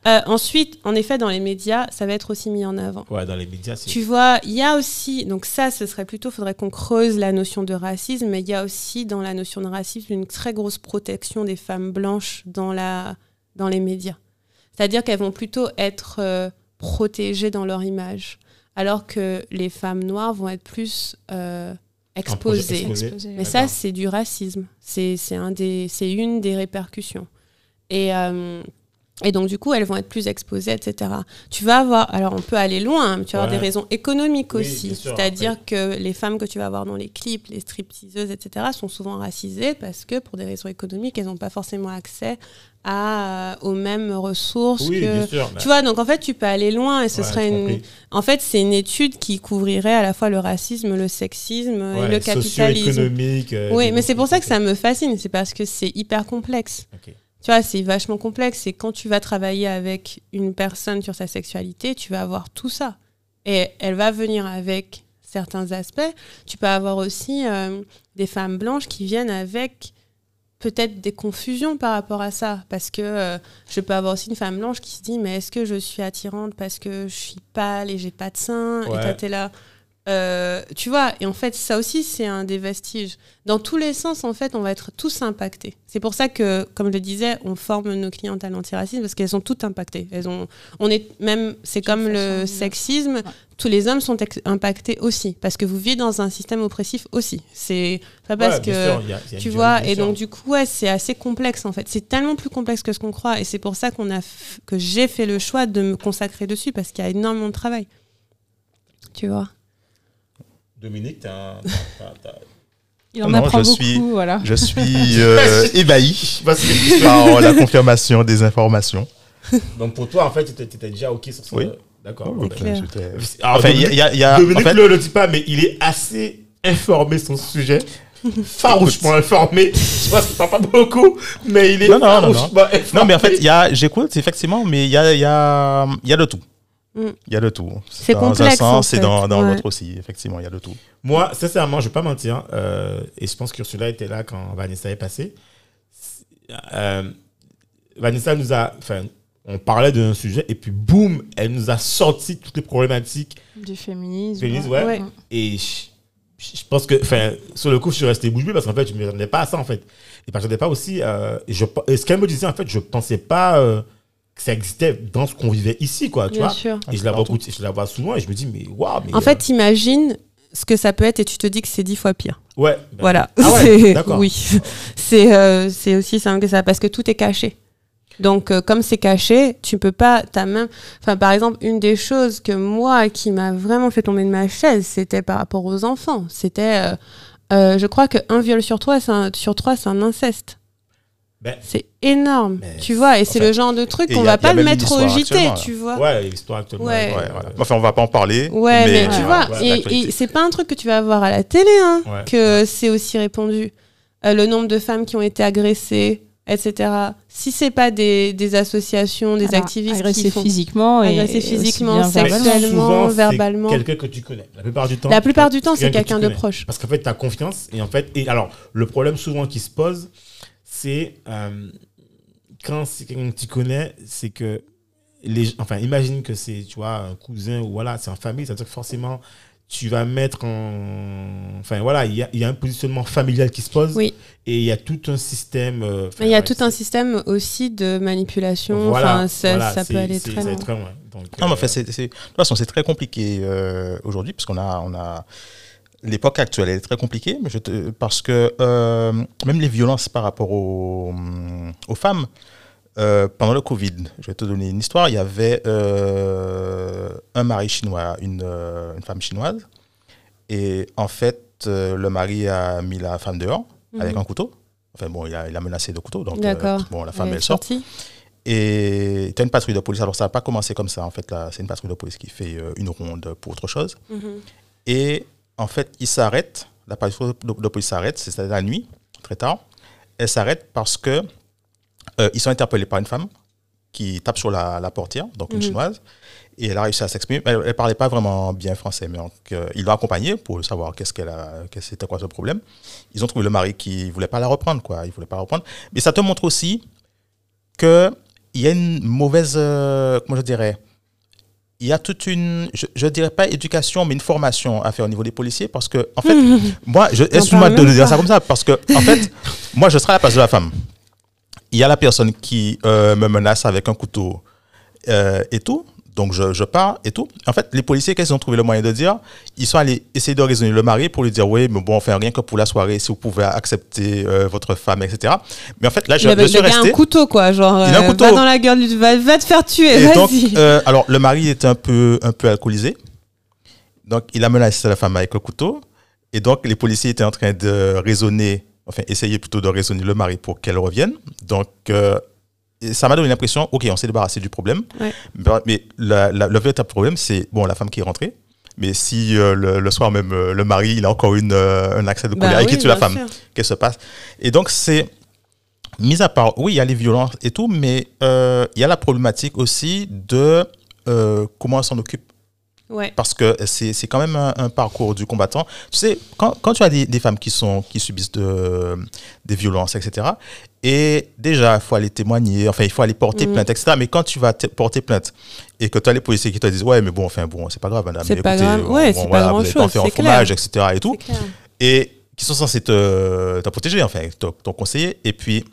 Euh, ensuite, en effet, dans les médias, ça va être aussi mis en avant. Ouais, dans les médias, c'est. Tu vois, il y a aussi, donc ça, ce serait plutôt, faudrait qu'on creuse la notion de racisme, mais il y a aussi dans la notion de racisme une très grosse protection des femmes blanches dans, la, dans les médias. C'est-à-dire qu'elles vont plutôt être euh, protégées dans leur image, alors que les femmes noires vont être plus euh, exposées. exposées. Exposé, Mais ça, c'est du racisme. C'est c'est un des, c'est une des répercussions. Et, euh, et donc, du coup, elles vont être plus exposées, etc. Tu vas avoir, alors on peut aller loin, hein, mais tu vas avoir des raisons économiques Oui, aussi. C'est-à-dire que les femmes que tu vas voir dans les clips, les stripteaseuses, etc., sont souvent racisées parce que pour des raisons économiques, elles n'ont pas forcément accès à, euh, aux mêmes ressources Oui, que. bien sûr. Tu vois, donc en fait, tu peux aller loin et ce Ouais, serait une. En fait, c'est une étude qui couvrirait à la fois le racisme, le sexisme et le capitalisme. euh, Oui, mais c'est pour ça que ça me fascine, c'est parce que c'est hyper complexe. Ok. Tu vois, c'est vachement complexe. Et quand tu vas travailler avec une personne sur sa sexualité, tu vas avoir tout ça. Et elle va venir avec certains aspects. Tu peux avoir aussi euh, des femmes blanches qui viennent avec peut-être des confusions par rapport à ça. Parce que euh, je peux avoir aussi une femme blanche qui se dit, mais est-ce que je suis attirante parce que je suis pâle et j'ai pas de seins Ouais. Et toi, t'es là. Euh, tu vois, et en fait, ça aussi, c'est un des vestiges. Dans tous les sens, en fait, on va être tous impactés. C'est pour ça que, comme je le disais, on forme nos clientes à l'antiracisme parce qu'elles sont toutes impactées. Elles ont, on est même, c'est comme le d'une sexisme. Ouais. Tous les hommes sont impactés aussi parce que vous vivez dans un système oppressif aussi. C'est pas parce Ouais, que sûr, il y a- il y a tu vois, et donc du coup, ouais, c'est assez complexe en fait. C'est tellement plus complexe que ce qu'on croit, et c'est pour ça qu'on a que j'ai fait le choix de me consacrer dessus parce qu'il y a énormément de travail. Tu vois? Dominique, t'as- t'as- Il en Non, apprend je beaucoup, suis- voilà. Je suis euh, ébahi Parce que- par la confirmation des informations. Donc pour toi, en fait, tu étais déjà OK sur ça. Oui. D'accord. Alors, Enfin, il y a- Dominique, y a- en fait- ne le dit pas, mais il est assez informé sur ce sujet. Farouchement informé. Je pense qu'il parle pas beaucoup, mais il est Non, non, non, non. farouchement informé. Non, mais en fait, il y a, j'écoute, effectivement, mais il y a, il y, a, il y a de tout. Mm. Il y a de tout. C'est dans un complexe, en sens et dans, dans Ouais. l'autre aussi. Effectivement, il y a de tout. Moi, sincèrement, je vais pas mentir, euh, et je pense que Ursula était là quand Vanessa est passée. Euh, Vanessa nous a, enfin, on parlait d'un sujet et puis boum, elle nous a sorti toutes les problématiques Du féminisme. féministes, ouais. Ouais. Et je, je pense que, enfin, sur le coup, je suis resté bouche bée parce qu'en fait, je ne m'attendais pas à ça en fait. Et je m'attendais pas aussi. euh, et je, et ce qu'elle me disait, en fait, je pensais pas que ça existait dans ce qu'on vivait ici, quoi, tu Bien vois. sûr. Et je la, vois, Partout. je la vois souvent et je me dis, mais waouh, mais. En fait, imagine ce que ça peut être et tu te dis que c'est dix fois pire. euh, ouais. ben, Voilà. Ah ouais. Oui. C'est euh, c'est aussi simple que ça parce que tout est caché. Donc, euh, comme c'est caché, tu peux pas. T'as même. Enfin, par exemple, une des choses que moi, qui m'a vraiment fait tomber de ma chaise, c'était par rapport aux enfants. C'était. euh, euh, je crois qu'un viol sur trois, c'est un, sur trois, c'est un inceste. Ben, C'est énorme, tu vois. Et c'est le genre de truc qu'on va pas le mettre au JT, tu vois. ouais, l'histoire actuellement. Ouais. Ouais, voilà. Enfin, on va pas en parler. Ouais, mais, mais, tu vois, ouais, et- et, c'est pas un truc que tu vas voir à la télé, hein, Ouais. que c'est aussi répandu. Euh, le nombre de femmes qui ont été agressées, etc. Si c'est pas des, des associations, des Alors, activistes agressés qui font physiquement et aussi physiquement, sexuellement. verbalement. Quelqu'un que tu connais. La plupart du temps. la plupart du temps, c'est quelqu'un de connais. proche. Parce qu'en fait, tu as confiance. Et en fait, et alors, le problème souvent qui se pose, c'est euh, quand c'est quelqu'un que tu connais, c'est que les, enfin, imagine que c'est, tu vois, un cousin ou voilà, c'est en famille, c'est-à-dire que forcément, tu vas mettre en, enfin voilà, il y a, il y a un positionnement familial qui se pose. Oui. Et il y a tout un système. euh, enfin, Il y a ouais, tout un système aussi de manipulation. Voilà, enfin, ça, voilà, ça peut aller très loin. très loin. Donc, Non, mais euh, en fait, c'est, c'est- de toute façon, c'est très compliqué euh, aujourd'hui, parce qu'on a, on a l'époque actuelle, elle est très compliquée, mais je te- parce que euh, même les violences par rapport aux, aux femmes, euh, pendant le Covid, je vais te donner une histoire, il y avait euh, un mari chinois, une, euh, une femme chinoise, et en fait, euh, le mari a mis la femme dehors avec Mhm. un couteau. Enfin bon, il a, il a menacé de couteau, donc euh, bon, la femme Elle elle sort. Et tu as une patrouille de police. Alors, ça n'a pas commencé comme ça. En fait, là, c'est une patrouille de police qui fait euh, une ronde pour autre chose. Mhm. Et en fait, ils s'arrêtent. La patrouille de, de police s'arrête. C'est la nuit, très tard. Elle s'arrête parce que euh, ils sont interpellés par une femme qui tape sur la, la portière, donc une Mhm. chinoise. Et elle a réussi à s'exprimer. Elle ne parlait pas vraiment bien français, mais donc, euh, ils l'ont accompagnée pour savoir qu'est-ce qu'elle a, c'était quoi ce problème. Ils ont trouvé le mari qui ne voulait pas la reprendre, quoi. Il voulait pas la reprendre. Mais ça te montre aussi que il y a une mauvaise, euh, comment je dirais, il y a toute une, je, je dirais pas éducation, mais une formation à faire au niveau des policiers, parce que en fait, moi, je, excuse-moi de dire ça comme ça, parce que en fait, moi, je serai à la place de la femme. Il y a la personne qui euh, me menace avec un couteau euh, et tout. Donc je, je pars et tout. En fait, les policiers, qu'est-ce qu'ils ont trouvé le moyen de dire Ils sont allés essayer de raisonner le mari pour lui dire oui, mais bon, enfin rien que pour la soirée, si vous pouvez accepter euh, votre femme, etc. Mais en fait, là, je, Il avait je suis le gars a resté. un couteau, quoi. Genre, Il a un euh, couteau. va dans la gueule, va, va te faire tuer, Et donc, euh, alors, le mari était un peu, un peu alcoolisé. Donc, il a menacé la femme avec le couteau. Et donc, les policiers étaient en train de raisonner, enfin, essayer plutôt de raisonner le mari pour qu'elle revienne. Donc, euh, ça m'a donné l'impression, OK, on s'est débarrassé du problème. Ouais. Mais, la- la- le véritable problème, c'est, bon, la femme qui est rentrée. Mais si euh, le, le soir même, euh, le mari, il a encore une, euh, un accès de Bah colère et oui, qu'il tue la femme, qu'est-ce qui se passe? Et donc, c'est. Mis à part, oui, il y a les violences et tout, mais il y a la problématique aussi de comment on s'en occupe. Ouais. Parce que c'est c'est quand même un, un parcours du combattant. Tu sais, quand, quand tu as des, des femmes qui, sont, qui subissent de, des violences, etc., et déjà, il faut aller témoigner, enfin, il faut aller porter Mhm. plainte, etc. Mais quand tu vas te- porter plainte et que tu as les policiers qui te disent, ouais, mais bon, enfin, bon, c'est pas grave, madame, C'est pas grave. Ouais, bon, c'est pas voilà, vous allez grand-chose, en fromage, etc. et tout et qui sont censés te, te protéger, enfin, ton conseiller. Et puis,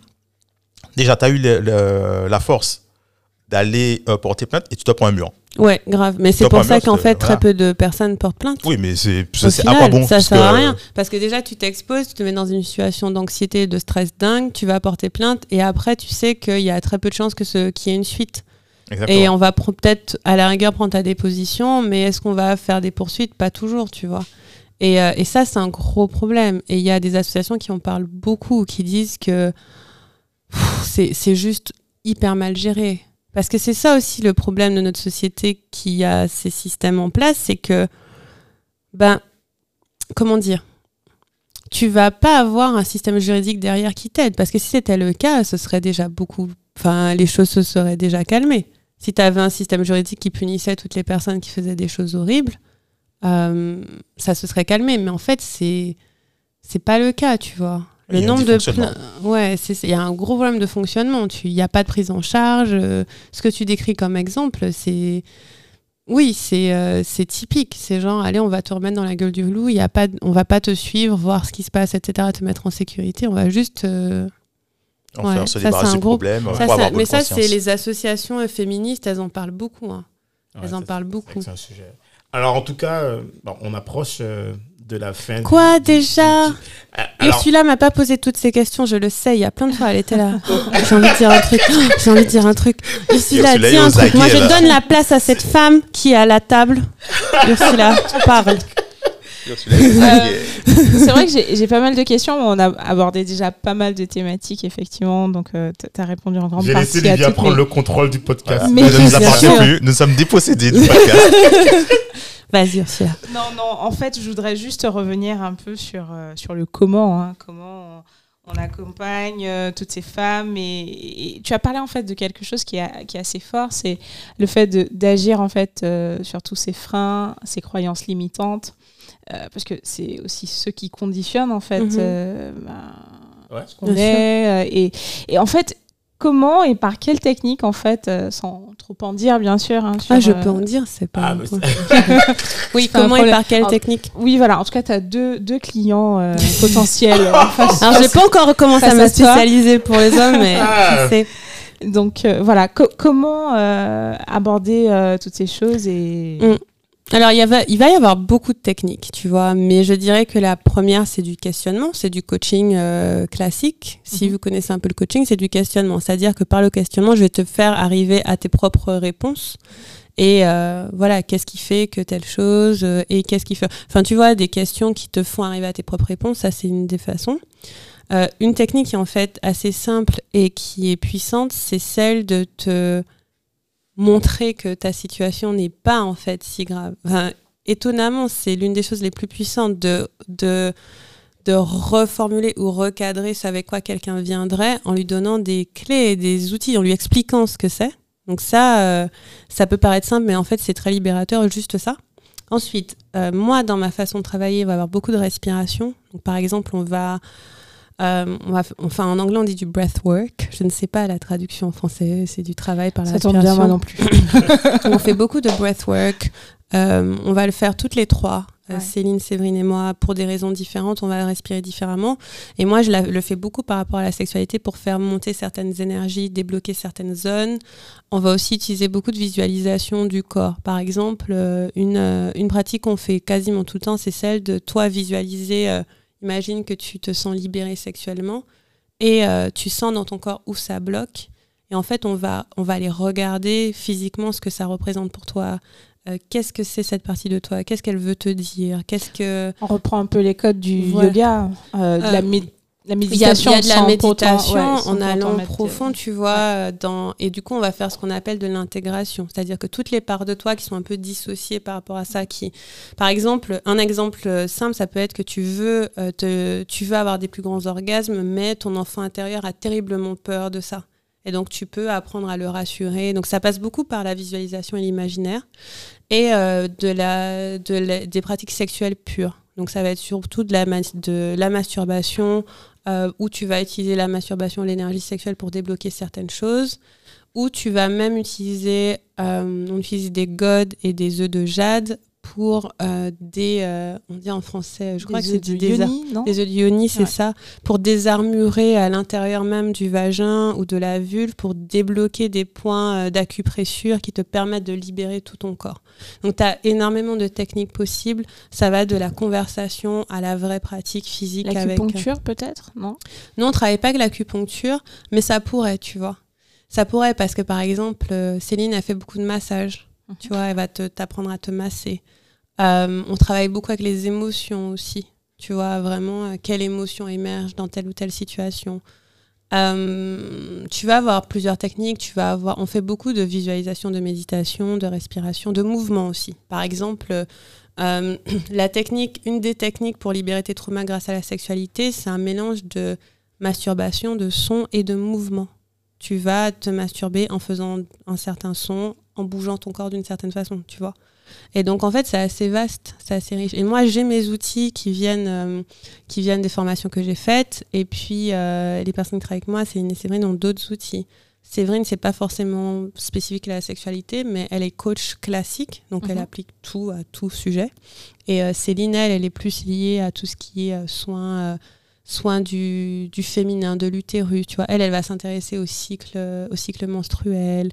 déjà, tu as eu le- le- la force d'aller euh, porter plainte et tu te prends un mur. Ouais, grave. Mais c'est pour ça qu'en fait, voilà. très peu de personnes portent plainte. Oui, mais c'est à quoi bon ça sert à rien. Parce que déjà, tu t'exposes, tu te mets dans une situation d'anxiété, de stress dingue, tu vas porter plainte et après, tu sais qu'il y a très peu de chances qu'il y ait une suite. Exactement. Et on va peut-être, à la rigueur, prendre ta déposition, mais est-ce qu'on va faire des poursuites? Pas toujours, tu vois. Et, euh, et ça, c'est un gros problème. Et il y a des associations qui en parlent beaucoup, qui disent que c'est juste hyper mal géré. Parce que c'est ça aussi le problème de notre société qui a ces systèmes en place, c'est que, ben, comment dire tu vas pas avoir un système juridique derrière qui t'aide. Parce que si c'était le cas, ce serait déjà beaucoup. Enfin, les choses se seraient déjà calmées. Si tu avais un système juridique qui punissait toutes les personnes qui faisaient des choses horribles, euh, ça se serait calmé. Mais en fait, c'est c'est pas le cas, tu vois. Le nombre de ouais, c'est il y a un gros problème de fonctionnement. Tu, il y a pas de prise en charge. euh, ce que tu décris comme exemple, c'est oui, c'est euh, c'est typique. C'est genre, allez, on va te remettre dans la gueule du loup. Il y a pas, on va pas te suivre, voir ce qui se passe, etc. Te mettre en sécurité. On va juste, euh, Enfin, Ouais, se ça, débarrasse c'est un du gros- problème. Ça, ça- mais ça, c'est les associations féministes, elles en parlent beaucoup. hein. Ouais, Elles en parlent beaucoup. C'est un sujet. Alors, en tout cas, euh, bon, on approche euh, de la fin. Quoi, du- déjà Euh, Alors, Ursula m'a pas posé toutes ces questions, je le sais. Il y a plein de fois, elle était là. J'ai envie de dire un truc. J'ai envie de dire un truc. Ursula, Ursula dis un truc. Moi, je donne la place à cette femme qui est à la table. Ursula, parle. Aguets. c'est vrai que j'ai j'ai pas mal de questions. On a abordé déjà pas mal de thématiques, effectivement. Donc, tu as répondu en grande j'ai partie laissé à Livia prendre mes- le contrôle du podcast. Mais Elle ne nous appartient plus. Nous sommes dépossédés du podcast. Vas-y, Ursula. Non, non, en fait, je voudrais juste revenir un peu sur, euh, sur le comment. hein, comment on, on accompagne euh, toutes ces femmes. Et, et tu as parlé en fait de quelque chose qui est, qui est assez fort, c'est le fait d'agir en fait euh, sur tous ces freins, ces croyances limitantes. euh, parce que c'est aussi ceux qui conditionnent en fait Mhm. euh, ben, Ouais. ce qu'on est. euh, et, et en fait, comment et par quelle technique en fait, euh, sans trop en dire bien sûr. hein, Ah, je sur, peux euh, en dire, c'est pas. Ah, un mais point. c'est- oui, comment et par quelle technique? Oui, voilà. En tout cas, tu as deux, deux clients euh, potentiels. en face. Alors, j'ai pas encore commencé à me spécialiser pour les hommes, mais Ah. c'est. Donc euh, voilà, Co- comment euh, aborder euh, toutes ces choses et Mm. Alors, il, y il va y avoir beaucoup de techniques, tu vois, mais je dirais que la première, c'est du questionnement, c'est du coaching euh, classique. Si Mhm. vous connaissez un peu le coaching, c'est du questionnement. C'est-à-dire que par le questionnement, je vais te faire arriver à tes propres réponses. Et euh, voilà, qu'est-ce qui fait que telle chose euh, Et qu'est-ce qui fait. Enfin, tu vois, des questions qui te font arriver à tes propres réponses, ça, c'est une des façons. Euh, une technique qui est en fait assez simple et qui est puissante, c'est celle de te montrer que ta situation n'est pas en fait si grave. Étonnamment, c'est l'une des choses les plus puissantes de, de, de reformuler ou recadrer ce avec quoi quelqu'un viendrait en lui donnant des clés des outils, en lui expliquant ce que c'est. Donc ça, euh, ça peut paraître simple, mais en fait, c'est très libérateur, juste ça. Ensuite, euh, moi, dans ma façon de travailler, il va avoir beaucoup de respiration. Donc, par exemple, on va, euh, on va, enfin, en anglais, on dit du breathwork. Je ne sais pas la traduction en français. C'est du travail par la ça tombe bien moi non plus. on fait beaucoup de breathwork. Euh, on va le faire toutes les trois. Euh, Ouais. Céline, Séverine et moi, pour des raisons différentes, on va respirer différemment. Et moi, je la- le fais beaucoup par rapport à la sexualité pour faire monter certaines énergies, débloquer certaines zones. On va aussi utiliser beaucoup de visualisation du corps. Par exemple, une, euh, une pratique qu'on fait quasiment tout le temps, c'est celle de toi visualiser. Imagine que tu te sens libéré sexuellement et euh, tu sens dans ton corps où ça bloque. Et en fait, on va, on va aller regarder physiquement ce que ça représente pour toi. Euh, Qu'est-ce que c'est cette partie de toi? Qu'est-ce qu'elle veut te dire? Qu'est-ce que On reprend un peu les codes du Voilà. yoga, euh, de la, mé- la il y, a, il méditation. y a de la méditation ouais, en allant profond, tu vois, euh, dans et du coup on va faire ce qu'on appelle de l'intégration, c'est-à-dire que toutes les parts de toi qui sont un peu dissociées par rapport à ça, qui, par exemple, un exemple euh, simple, ça peut être que tu veux euh, te, tu veux avoir des plus grands orgasmes, mais ton enfant intérieur a terriblement peur de ça. Et donc, tu peux apprendre à le rassurer. Donc, ça passe beaucoup par la visualisation et l'imaginaire et euh, de la, de la- des pratiques sexuelles pures. Donc, ça va être surtout de la, de la masturbation, euh, où tu vas utiliser la masturbation, l'énergie sexuelle pour débloquer certaines choses, où tu vas même utiliser, euh, on utilise des godes et des œufs de jade pour des, des, euh, on dit en français, je crois Des que c'est de des, non œufs c'est Ouais. ça, pour désarmurer à l'intérieur même du vagin ou de la vulve, pour débloquer des points euh, d'acupressure qui te permettent de libérer tout ton corps. Donc tu as énormément de techniques possibles, ça va de la conversation à la vraie pratique physique avec... euh, L'acupuncture peut-être, non? Nous, on travaille pas avec l'acupuncture, mais ça pourrait, tu vois. Ça pourrait parce que, par exemple, euh, Céline a fait beaucoup de massages. Mhm. Tu vois, elle va te- t'apprendre à te masser. Euh, on travaille beaucoup avec les émotions aussi. Tu vois, vraiment, euh, quelle émotion émerge dans telle ou telle situation. Euh, tu vas avoir plusieurs techniques. Tu vas avoir, on fait beaucoup de visualisation, de méditation, de respiration, de mouvement aussi. Par exemple, la technique, une des techniques pour libérer tes traumas grâce à la sexualité, c'est un mélange de masturbation, de son et de mouvement. Tu vas te masturber en faisant un certain son, en bougeant ton corps d'une certaine façon, tu vois. Et donc en fait, c'est assez vaste, c'est assez riche. Et moi, j'ai mes outils qui viennent, euh, qui viennent des formations que j'ai faites. Et puis euh, les personnes qui travaillent avec moi, Céline et Séverine, ont d'autres outils. Séverine, c'est pas forcément spécifique à la sexualité, mais elle est coach classique, donc elle Mhm. applique tout à tout sujet. Et euh, Céline, elle, elle est plus liée à tout ce qui est euh, soins, euh, soin du, du féminin, de l'utérus, tu vois. Elle, elle va s'intéresser au cycle, au cycle menstruel,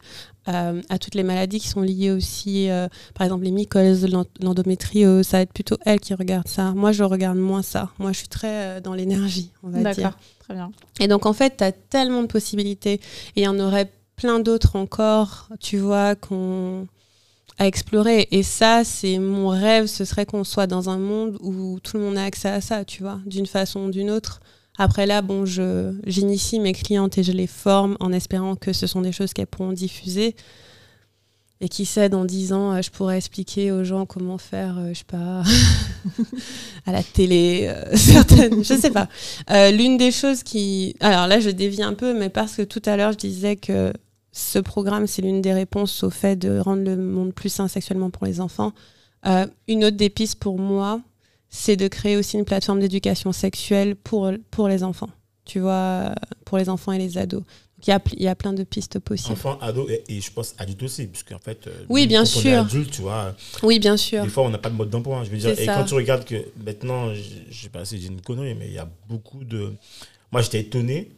euh, à toutes les maladies qui sont liées aussi, euh, par exemple les mycoses, l'en- l'endométriose, ça va être plutôt elle qui regarde ça. Moi, je regarde moins ça. Moi, je suis très euh, dans l'énergie, on va dire. D'accord, très bien. Et donc, en fait, tu as tellement de possibilités. Et il y en aurait plein d'autres encore, tu vois, qu'on à explorer. Et ça, c'est mon rêve, ce serait qu'on soit dans un monde où tout le monde a accès à ça, tu vois, d'une façon ou d'une autre. Après là, bon, je j'initie mes clientes et je les forme en espérant que ce sont des choses qu'elles pourront diffuser. Et qui sait, dans 10 ans, euh, je pourrais expliquer aux gens comment faire, euh, je sais pas, à la télé, euh, certaines, je sais pas. L'une des choses qui... Alors là, je dévie un peu, mais parce que tout à l'heure, je disais que ce programme, c'est l'une des réponses au fait de rendre le monde plus sain sexuellement pour les enfants. Euh, une autre des pistes pour moi, c'est de créer aussi une plateforme d'éducation sexuelle pour, pour les enfants. Tu vois, pour les enfants et les ados. Il y a, il y a plein de pistes possibles. Enfant, ado et, et je pense adulte aussi, puisque en fait, euh, Oui, bien quand on est sûr. adulte, tu vois, Oui, bien sûr. des fois on n'a pas de mode d'emploi. hein, je veux dire, et ça. quand tu regardes que maintenant, je je sais pas si j'ai une connerie, mais il y a beaucoup de. Moi, j'étais étonné.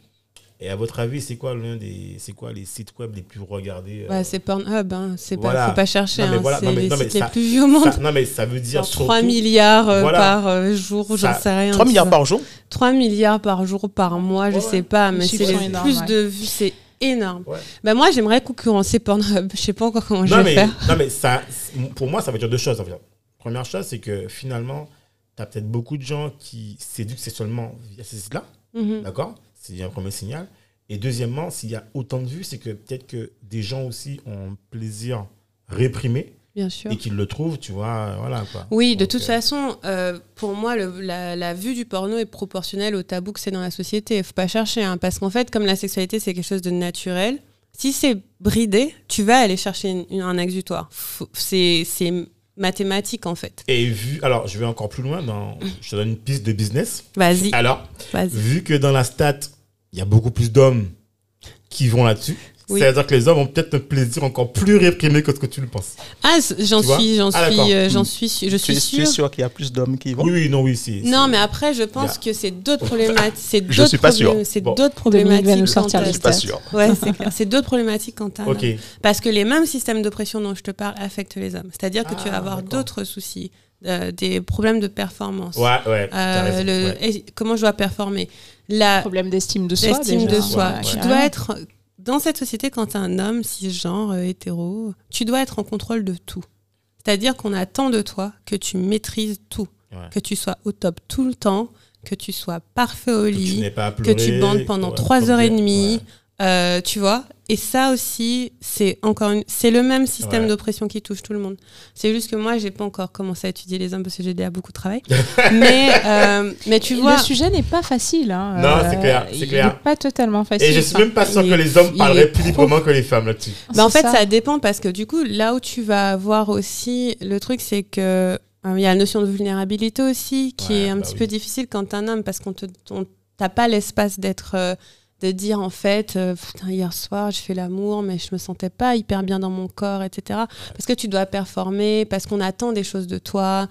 Et à votre avis, c'est quoi l'un des, c'est quoi les sites web les plus regardés euh, Ouais, c'est Pornhub, hein. c'est pas, faut pas chercher. Non, mais hein. voilà. C'est Non, mais- les non, les plus vieux au monde. ça- non, mais ça veut dire Genre surtout. 3 milliards euh, Voilà. par euh, jour, j'en Ça- sais rien. 3 tu milliards par jour? 3 milliards par jour, par mois, je Ouais, sais pas, mais c'est les énormes, plus ouais. de vues, c'est énorme. Ouais. Ben moi, j'aimerais concurrencer Pornhub. Je sais pas encore comment je vais mais, faire. non, mais ça, pour moi, ça veut dire deux choses. en fait. Première chose, c'est que finalement, tu as peut-être beaucoup de gens qui s'éduquent sexuellement via ces sites-là. Mhm. D'accord? C'est un premier signal. Et deuxièmement, s'il y a autant de vues, c'est que peut-être que des gens aussi ont un plaisir réprimé Bien sûr. et qu'ils le trouvent, tu vois, voilà quoi. Oui, de toute euh, façon, euh, pour moi, le- la, la vue du porno est proportionnelle au tabou que c'est dans la société. Il faut pas chercher, hein, parce qu'en fait, comme la sexualité, c'est quelque chose de naturel, si c'est bridé, tu vas aller chercher une- une- un exutoire. C'est mathématique, en fait. Et vu, alors je vais encore plus loin, dans, je te donne une piste de business. Vas-y, Alors, vu que dans la stat, il y a beaucoup plus d'hommes qui vont là-dessus, Oui. c'est-à-dire que les hommes ont peut-être un plaisir encore plus réprimé que ce que tu le penses. Ah, j'en suis, j'en Ah, suis, euh, j'en Mm. suis, su- je suis es, tu es sûre. sûr qu'il y a plus d'hommes qui y vont Oui, oui, non, oui, c'est. Non, mais après, je pense que c'est d'autres problématiques. C'est Je d'autres suis pas sûr. C'est Bon. d'autres va problématiques. nous sortir Je suis pas sûr. Ouais, c'est clair. C'est d'autres problématiques quant à. Ok. Parce que les mêmes systèmes d'oppression dont je te parle affectent les hommes. C'est-à-dire que tu vas Ah, avoir d'autres soucis, euh, des problèmes de performance. Ouais, ouais. Euh, t'as raison, le- ouais. et comment je dois performer? La Problème d'estime de soi. de soi. Ouais, tu ouais. dois être dans cette société quand tu es un homme cisgenre euh, hétéro, tu dois être en contrôle de tout. C'est-à-dire qu'on attend de toi que tu maîtrises tout, Ouais. que tu sois au top tout le temps, que tu sois parfait au lit, que tu bandes pendant trois heures et demie, ouais. euh, tu vois? Et ça aussi, c'est encore une, c'est le même système Ouais. d'oppression qui touche tout le monde. C'est juste que moi, j'ai pas encore commencé à étudier les hommes parce que j'ai déjà beaucoup de travail. mais, euh, mais tu vois, le sujet n'est pas facile. Hein. Non, c'est clair, c'est il clair. n'est pas totalement facile. Et je suis même pas sûr que est- les hommes parleraient plus librement que les femmes là-dessus. Bah, en fait, ça. dépend parce que du coup, là où tu vas avoir aussi, le truc, c'est que euh, il y a la notion de vulnérabilité aussi qui Ouais, est un bah petit oui. peu difficile quand t'es un homme parce qu'on te, t'as pas l'espace d'être, euh, de dire en fait, euh, hier soir, je fais l'amour, mais je me sentais pas hyper bien dans mon corps, etc. Parce que tu dois performer, parce qu'on attend des choses de toi.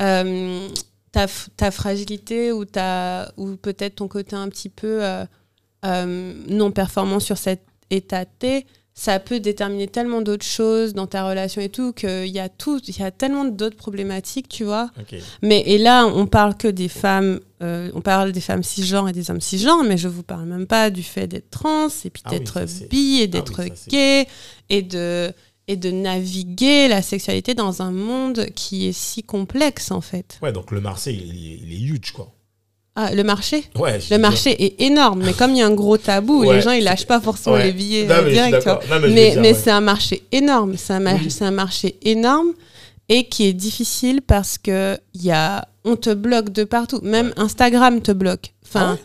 Euh, ta, ta fragilité ou, ou peut-être ton côté un petit peu euh, non performant sur cet état T, ça peut déterminer tellement d'autres choses dans ta relation et tout qu'il y a tout, il y a tellement d'autres problématiques, tu vois. Mais et là, on parle que des femmes, euh, on parle des femmes cisgenres et des hommes cisgenres, mais je vous parle même pas du fait d'être trans et puis Ah oui, d'être c'est- bi et Ah d'être oui, gay et de et de naviguer la sexualité dans un monde qui est si complexe en fait. Ouais, donc le marché, il, il est huge, quoi. Ah, le marché Ouais, Le marché est énorme, mais comme il y a un gros tabou, Ouais, les gens ils lâchent pas forcément Ouais. les billets Non, mais direct. Non, mais c'est un marché énorme, c'est un, mar- Oui. c'est un marché énorme et qui est difficile parce que y a, on te bloque de partout. Même Instagram te bloque. Enfin, Ah ouais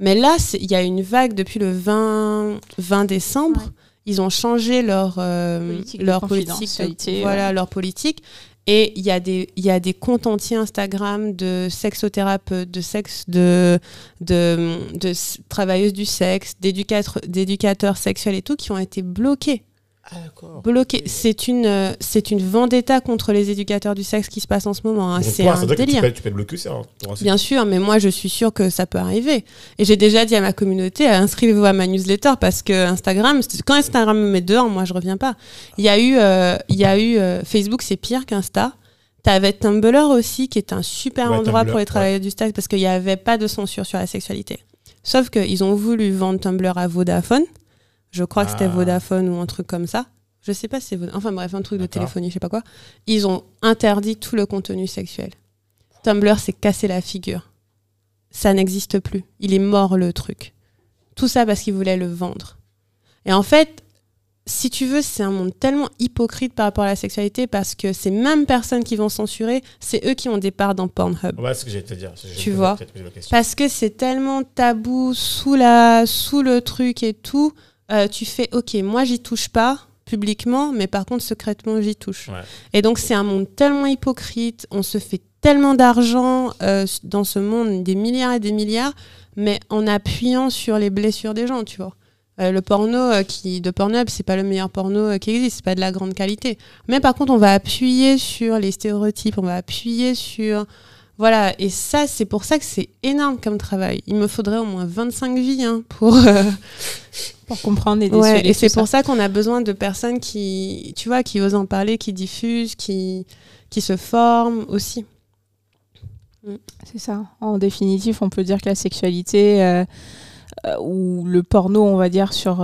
mais là, il y a une vague depuis le 20, 20 décembre. Ouais. Ils ont changé leur, euh, Politique de leur politique, confidentialité, voilà ouais. leur politique. Et il y a des y a des comptes entiers Instagram de sexothérapeutes, de sexe de de, travailleuses du sexe, d'éducateurs sexuels et tout qui ont été bloqués Ah, bloqué. C'est une, euh, c'est une vendetta contre les éducateurs du sexe qui se passe en ce moment. hein. C'est un ça tu délire. peux, tu peux bloquer ça. hein, Bien sûr, mais moi je suis sûre que ça peut arriver. Et j'ai déjà dit à ma communauté, euh, inscrivez-vous à ma newsletter parce que Instagram, quand Instagram me met dehors, moi je reviens pas. Il y a eu, euh, il y a eu euh, Facebook, c'est pire qu'Insta. T'avais Tumblr aussi, qui est un super Ouais, endroit Tumblr, pour les travailleurs du sexe parce qu'il n'y avait pas de censure sur la sexualité. Sauf qu'ils ont voulu vendre Tumblr à Vodafone. Je crois que c'était Ah. Vodafone ou un truc comme ça. Je sais pas si c'est Vodafone. Enfin bref, un truc de téléphonie, je sais pas quoi. Ils ont interdit tout le contenu sexuel. Tumblr s'est cassé la figure. Ça n'existe plus. Il est mort le truc. Tout ça parce qu'ils voulaient le vendre. Et en fait, si tu veux, c'est un monde tellement hypocrite par rapport à la sexualité parce que ces mêmes personnes qui vont censurer, c'est eux qui ont des parts dans Pornhub. Ouais, ce que j'allais te dire. Tu vois. Parce que c'est tellement tabou sous, la, sous le truc et tout. Euh, tu fais, ok, moi j'y touche pas publiquement, mais par contre secrètement j'y touche. Ouais. Et donc c'est un monde tellement hypocrite, on se fait tellement d'argent euh, dans ce monde, des milliards et des milliards, mais en appuyant sur les blessures des gens, tu vois. Euh, le porno euh, qui, de Pornhub, c'est pas le meilleur porno euh, qui existe, c'est pas de la grande qualité. Mais par contre, on va appuyer sur les stéréotypes, on va appuyer sur voilà, et ça, c'est pour ça que c'est énorme comme travail. Il me faudrait au moins 25 vies hein, pour. euh, Pour comprendre et ouais, et c'est ça. pour ça qu'on a besoin de personnes qui, tu vois, qui osent en parler, qui diffusent, qui, qui se forment aussi. C'est ça. En définitive, on peut dire que la sexualité euh, euh, ou le porno, on va dire, sur,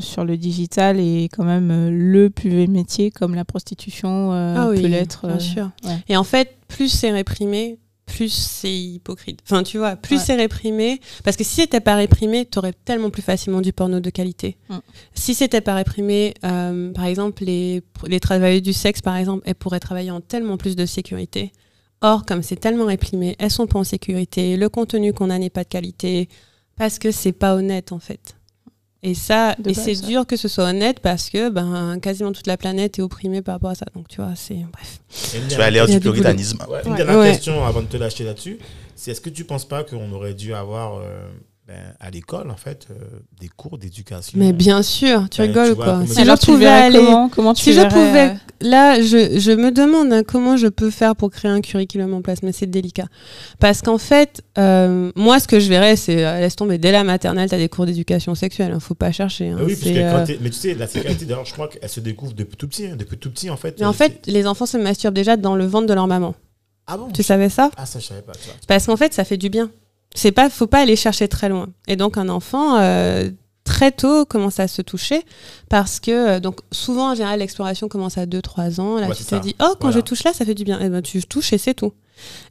sur le digital est quand même le plus vieux métier, comme la prostitution ah oui, peut l'être. bien sûr. ouais. Et en fait, plus c'est réprimé, plus c'est hypocrite. Enfin, tu vois, plus Ouais. c'est réprimé, parce que si c'était pas réprimé, t'aurais tellement plus facilement du porno de qualité. Mm. Si c'était pas réprimé, euh, par exemple, les, les travailleuses du sexe, par exemple, elles pourraient travailler en tellement plus de sécurité. Or, comme c'est tellement réprimé, elles sont pas en sécurité, le contenu qu'on a n'est pas de qualité, parce que c'est pas honnête en fait. Et ça, De et c'est dur que ce soit honnête parce que ben quasiment toute la planète est opprimée par rapport à ça. Donc tu vois, c'est bref. Tu es à dernière- l'ère Il y a du puritanisme. Ouais, une Ouais. dernière Ouais. question avant de te lâcher là-dessus. C'est est-ce que tu penses pas qu'on aurait dû avoir euh, ben, à l'école, en fait, euh, des cours d'éducation Mais bien sûr, tu Ouais, rigoles tu vois, quoi Si Alors, je pouvais aller, comment, comment tu si je pouvais, euh, là, je, je me demande hein, comment je peux faire pour créer un curriculum en place, mais c'est délicat. Parce qu'en fait, euh, moi, ce que je verrais, c'est euh, laisse tomber dès la maternelle, tu as des cours d'éducation sexuelle, hein, faut pas chercher. hein, Ah oui, quand mais tu sais, la sécurité, d'ailleurs, je crois qu'elle se découvre depuis tout petit. hein, depuis tout petit, en fait. Mais en fait, les enfants se masturbent déjà dans le ventre de leur maman. ah bon? Tu savais ça? Ah, ça, je savais pas. vois. Parce qu'en fait, ça fait du bien. C'est pas, faut pas aller chercher très loin. Et donc, un enfant, euh, très tôt, commence à se toucher parce que, euh, donc, souvent, en général, l'exploration commence à 2-3 ans. Là, Ouais, tu te ça. dis, oh, quand Voilà. je touche là, ça fait du bien. Et ben, tu touches et c'est tout.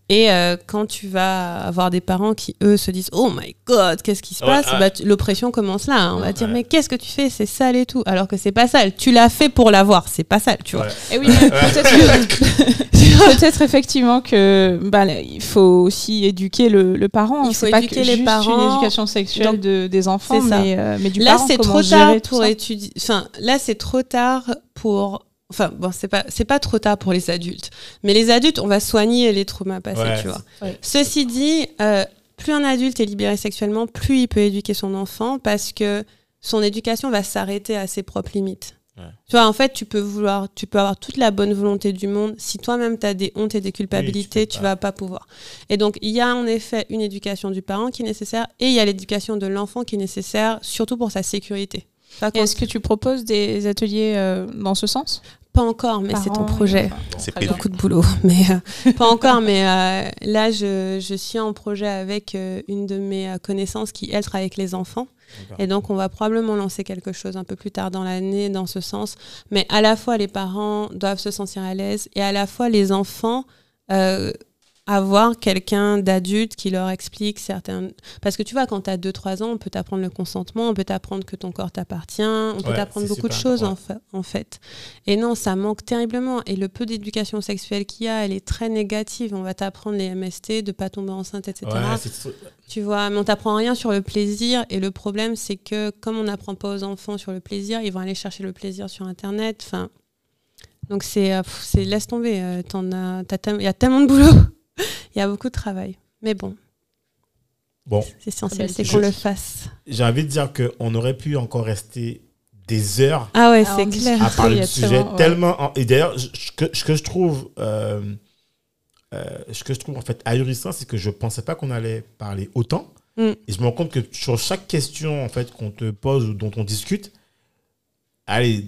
Et euh, quand tu vas avoir des parents qui, eux, se disent, oh my god, qu'est-ce qui se Ouais, passe? ah. bah, L'oppression commence là. hein. On va Ouais. dire, mais qu'est-ce que tu fais? C'est sale et tout. Alors que c'est pas sale. Tu l'as fait pour l'avoir. C'est pas sale, tu vois. Ouais. Eh oui, peut-être que- peut-être effectivement que bah, là, il faut aussi éduquer le, le parent. Il faut pas éduquer que les juste parents. une éducation sexuelle Donc, de, des enfants, c'est ça. mais, euh, mais du là parent, trop tard pour étudier enfin là c'est trop tard pour enfin bon c'est pas c'est pas trop tard pour les adultes mais les adultes on va soigner les traumas passés Ouais. tu vois Ouais. ceci dit euh, plus un adulte est libéré sexuellement plus il peut éduquer son enfant parce que son éducation va s'arrêter à ses propres limites Ouais. tu vois en fait tu peux vouloir tu peux avoir toute la bonne volonté du monde si toi-même tu as des hontes et des culpabilités tu, pas. vas pas pouvoir et donc il y a en effet une éducation du parent qui est nécessaire et il y a l'éducation de l'enfant qui est nécessaire surtout pour sa sécurité Est-ce que tu proposes des ateliers euh, dans ce sens? Pas encore, mais c'est ton projet. C'est. Beaucoup de boulot, mais euh, pas encore. Mais euh, là, je, je suis en projet avec euh, une de mes connaissances qui, elle, travaille avec les enfants. Et donc, on va probablement lancer quelque chose un peu plus tard dans l'année dans ce sens. Mais à la fois, les parents doivent se sentir à l'aise et à la fois, les enfants euh, avoir quelqu'un d'adulte qui leur explique certaines... Parce que tu vois, quand tu as 2-3 ans, on peut t'apprendre le consentement, on peut t'apprendre que ton corps t'appartient, on peut Ouais, t'apprendre beaucoup de choses en, fa- en fait. Et non, ça manque terriblement. Et le peu d'éducation sexuelle qu'il y a, elle est très négative. On va t'apprendre les MST, de pas tomber enceinte, etc. Ouais, Tu vois, mais on t'apprend rien sur le plaisir. Et le problème, c'est que comme on n'apprend pas aux enfants sur le plaisir, ils vont aller chercher le plaisir sur Internet. Enfin, donc c'est, euh, laisse tomber. euh, il y a tellement de boulot, il y a beaucoup de travail. Mais bon, Bon, c'est essentiel, c'est qu'on le fasse. j'ai envie de dire qu'on aurait pu encore rester des heures Ah ouais, Ah, c'est clair. à parler du sujet tellement, ouais. tellement. en- Et d'ailleurs, je- ce que, ce que je trouve, euh, euh, ce que je trouve en fait ahurissant, c'est que je pensais pas qu'on allait parler autant. Mm. Et je me rends compte que sur chaque question en fait qu'on te pose ou dont on discute, allez,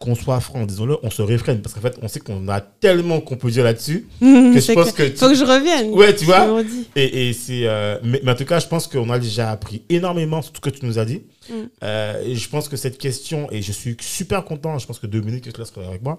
qu'on soit franc, disons-le, on se réfrène parce qu'en fait, on sait qu'on a tellement qu'on peut dire là-dessus que je pense que tu- Faut que je revienne. Ouais, tu vois. Et, et c'est, euh, mais, mais en tout cas, je pense qu'on a déjà appris énormément sur tout ce que tu nous as dit. Mm. Euh, et je pense que cette question, et je suis super content, je pense que Dominique est là avec moi,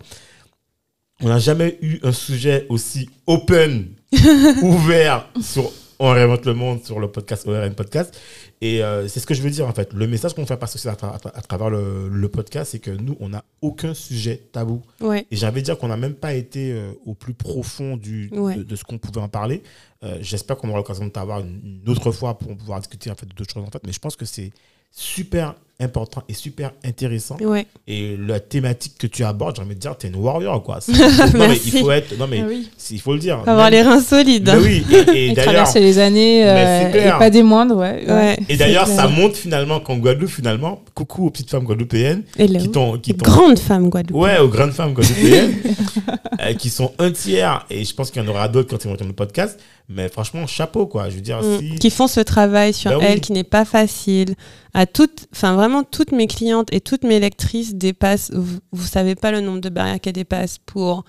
on n'a jamais eu un sujet aussi open, ouvert sur On réinvente le monde sur le podcast ORN Podcast. Et euh, c'est ce que je veux dire en fait. Le message qu'on fait passer à, tra- à tra- à travers le, le podcast, c'est que nous, on n'a aucun sujet tabou. Ouais. Et de dire qu'on n'a même pas été euh, au plus profond du, Ouais. de, de ce qu'on pouvait en parler. Euh, J'espère qu'on aura l'occasion de t'avoir une, une autre fois pour pouvoir discuter en fait, d'autres choses. En fait. Mais je pense que c'est super important et super intéressant. Ouais. Et la thématique que tu abordes, j'ai envie de dire, t'es une warrior. Quoi. Non, mais il faut être. Non, mais Ah oui. il faut le dire. Faut avoir Même- les reins solides. Mais oui, et, et d'ailleurs, traverser les années euh, et pas des moindres, ouais. Ouais. et d'ailleurs, ça montre finalement qu'en Guadeloupe, finalement, coucou aux petites femmes guadeloupéennes Hello. qui t'ont. qui Les t'ont- grandes femmes Guadeloupe. Ouais, aux grandes femmes guadeloupéennes, euh, qui sont un tiers, et je pense qu'il y en aura d'autres quand ils vont entendre le podcast, mais franchement, chapeau, quoi. Je veux dire, Mm. si. qui font ce travail sur Bah oui. elles qui n'est pas facile à toutes enfin vraiment toutes mes clientes et toutes mes lectrices dépassent vous, vous savez pas le nombre de barrières qu'elles dépassent pour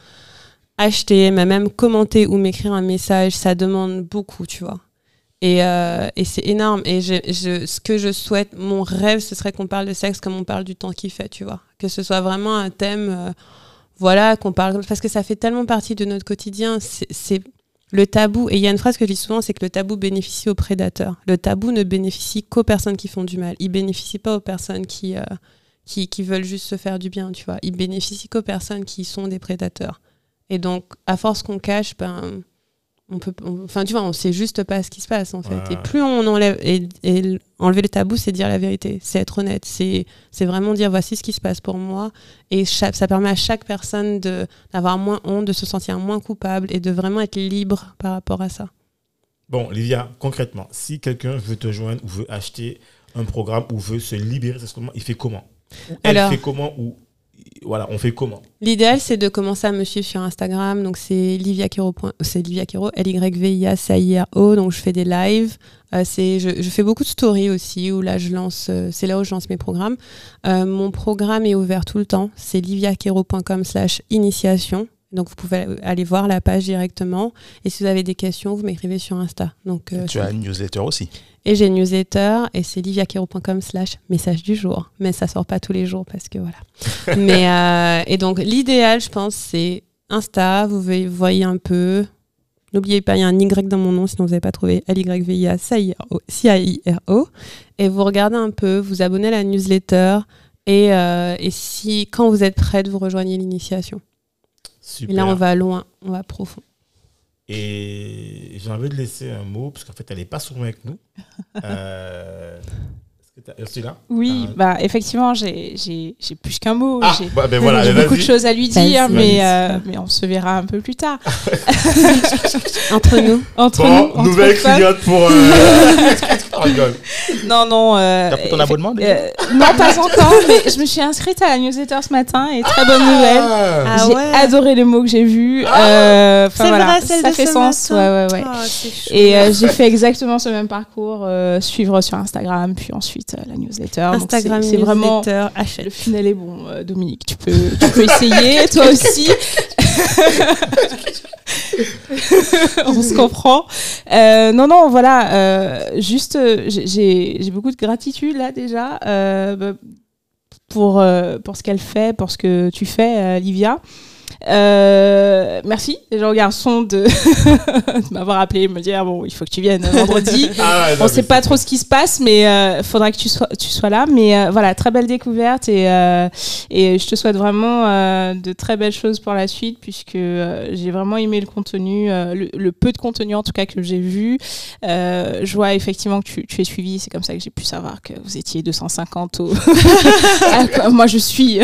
acheter mais même commenter ou m'écrire un message ça demande beaucoup tu vois et, euh, et c'est énorme et je, je- ce que je souhaite mon rêve ce serait qu'on parle de sexe comme on parle du temps qu'il fait tu vois que ce soit vraiment un thème euh, voilà qu'on parle parce que ça fait tellement partie de notre quotidien c'est le tabou, et il y a une phrase que je dis souvent, c'est que le tabou bénéficie aux prédateurs. Le tabou ne bénéficie qu'aux personnes qui font du mal. Il bénéficie pas aux personnes qui, euh, qui, qui veulent juste se faire du bien, tu vois. Il bénéficie qu'aux personnes qui sont des prédateurs. Et donc, à force qu'on cache, ben, on peut, on- enfin, tu vois, on sait juste pas ce qui se passe, en fait. Ouais. Et plus on enlève, et, et enlever le tabou, c'est dire la vérité, c'est être honnête, c'est, c'est vraiment dire voici ce qui se passe pour moi. Et ça permet à chaque personne de, d'avoir moins honte, de se sentir moins coupable et de vraiment être libre par rapport à ça. Bon, Livia, concrètement, si quelqu'un veut te joindre ou veut acheter un programme ou veut se libérer sexuellement, il fait comment? Elle Alors- fait comment ou voilà, on fait comment? L'idéal, c'est de commencer à me suivre sur Instagram. Donc, c'est Livia Quiro. point- C'est Livia L-Y-V-I-A-C-I-R-O. Donc, je fais des lives. Euh, c'est, je, fais beaucoup de stories aussi, où là, je lance, euh, c'est là où je lance mes programmes. Euh, mon programme est ouvert tout le temps. C'est liviaquiro.com slash initiation. Donc, vous pouvez aller voir la page directement. Et si vous avez des questions, vous m'écrivez sur Insta. Donc, euh, Tu as une newsletter aussi. Et j'ai une newsletter et c'est liviaquero.com slash message du jour. Mais ça sort pas tous les jours parce que voilà. Mais, euh, et donc, l'idéal, je pense, c'est Insta. Vous voyez, un peu. N'oubliez pas, il y a un Y dans mon nom, sinon vous n'avez pas trouvé L-Y-V-I-A, C-I-R-O. Et vous regardez un peu, vous abonnez à la newsletter. Et, euh, et si, quand vous êtes prête, vous rejoignez l'initiation. Super. Et là, on va loin, on va profond. Et j'ai envie de laisser un mot, parce qu'en fait, elle n'est pas souvent avec nous. Euh, Est-ce que tu as reçu là Oui, Ah. bah effectivement, j'ai plus qu'un mot. Ah, j'ai bah, ben voilà, ben beaucoup de choses à lui dire, mais, euh, mais on se verra un peu plus tard. Entre nous. Entre nous, Bon, entre nouvelle cliente pour. Euh... rigole. Non, non. euh, T'as pris ton abonnement déjà euh, Non, pas encore, mais je me suis inscrite à la newsletter ce matin et très bonne nouvelle. Ah. Ah j'ai ouais. adoré les mots que j'ai vus. euh, Enfin C'est voilà, vrai, celle ça de fait ce sens. matin. Ouais, ouais, ouais. Oh, c'est chou. Et euh, j'ai fait exactement ce même parcours, euh, suivre sur Instagram, puis ensuite euh, la newsletter. Instagram, c'est vraiment le funnel est bon, euh, Dominique. Tu peux, tu peux essayer, toi aussi. On se comprend. Euh, non, non, voilà. euh, juste, euh, j'ai- beaucoup de gratitude là déjà euh, pour pour ce qu'elle fait, pour ce que tu fais, Livia. Euh, merci déjà au garçon de, de m'avoir appelé et me dire bon il faut que tu viennes vendredi Ah ouais, non, on sait pas trop ce qui se passe, mais euh, faudra que tu sois, tu sois là. Mais euh, voilà, très belle découverte et, euh, et je te souhaite vraiment de très belles choses pour la suite, puisque j'ai vraiment aimé le contenu, le, le peu de contenu en tout cas que j'ai vu. Je vois effectivement que tu, tu es suivi, c'est comme ça que j'ai pu savoir que vous étiez 250 au... Ah, Moi je suis,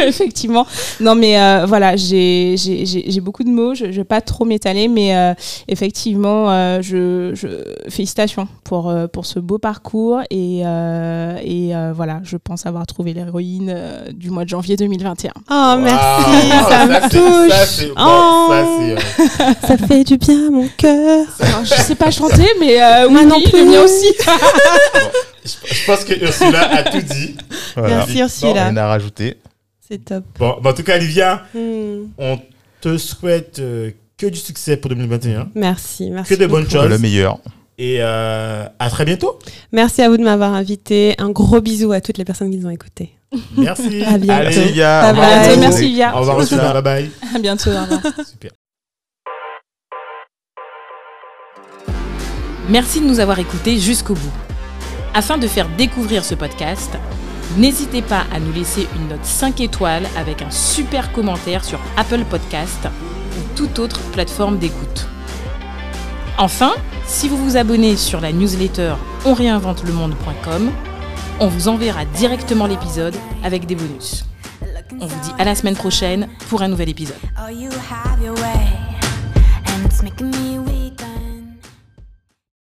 effectivement. Non mais voilà, j'ai j'ai beaucoup de mots, je ne vais pas trop m'étaler, mais euh, effectivement, euh, je, je- félicitations pour, euh, pour ce beau parcours. Et, euh, et euh, voilà, je pense avoir trouvé l'héroïne du mois de janvier 2021. Oh, merci, ça me Ça, touche. bon, ça, fait du bien à mon cœur. Alors, je sais pas chanter, mais euh, oui, non oui, le plus. mien aussi. je, je pense que Ursula a tout dit. Voilà. Merci Ursula. Rien à rajouter. C'est top. Bon, bah, en tout cas, Olivia, Hmm. on te souhaite euh, que du succès pour 2021, Merci, merci. que de bonnes choses. Le meilleur. Et euh, à très bientôt. Merci à vous de m'avoir invité. Un gros bisou à toutes les personnes qui nous ont écoutés. Merci. À bientôt. Allez, Olivia. Bye au revoir. bye. Merci Livia. au revoir, Ursula. Bye bye. À bientôt. au revoir. Super. Merci de nous avoir écoutés jusqu'au bout. Afin de faire découvrir ce podcast, n'hésitez pas à nous laisser une note 5 étoiles avec un super commentaire sur Apple Podcast ou toute autre plateforme d'écoute. Enfin, si vous vous abonnez sur la newsletter onréinventelemonde.com, on vous enverra directement l'épisode avec des bonus. On vous dit à la semaine prochaine pour un nouvel épisode.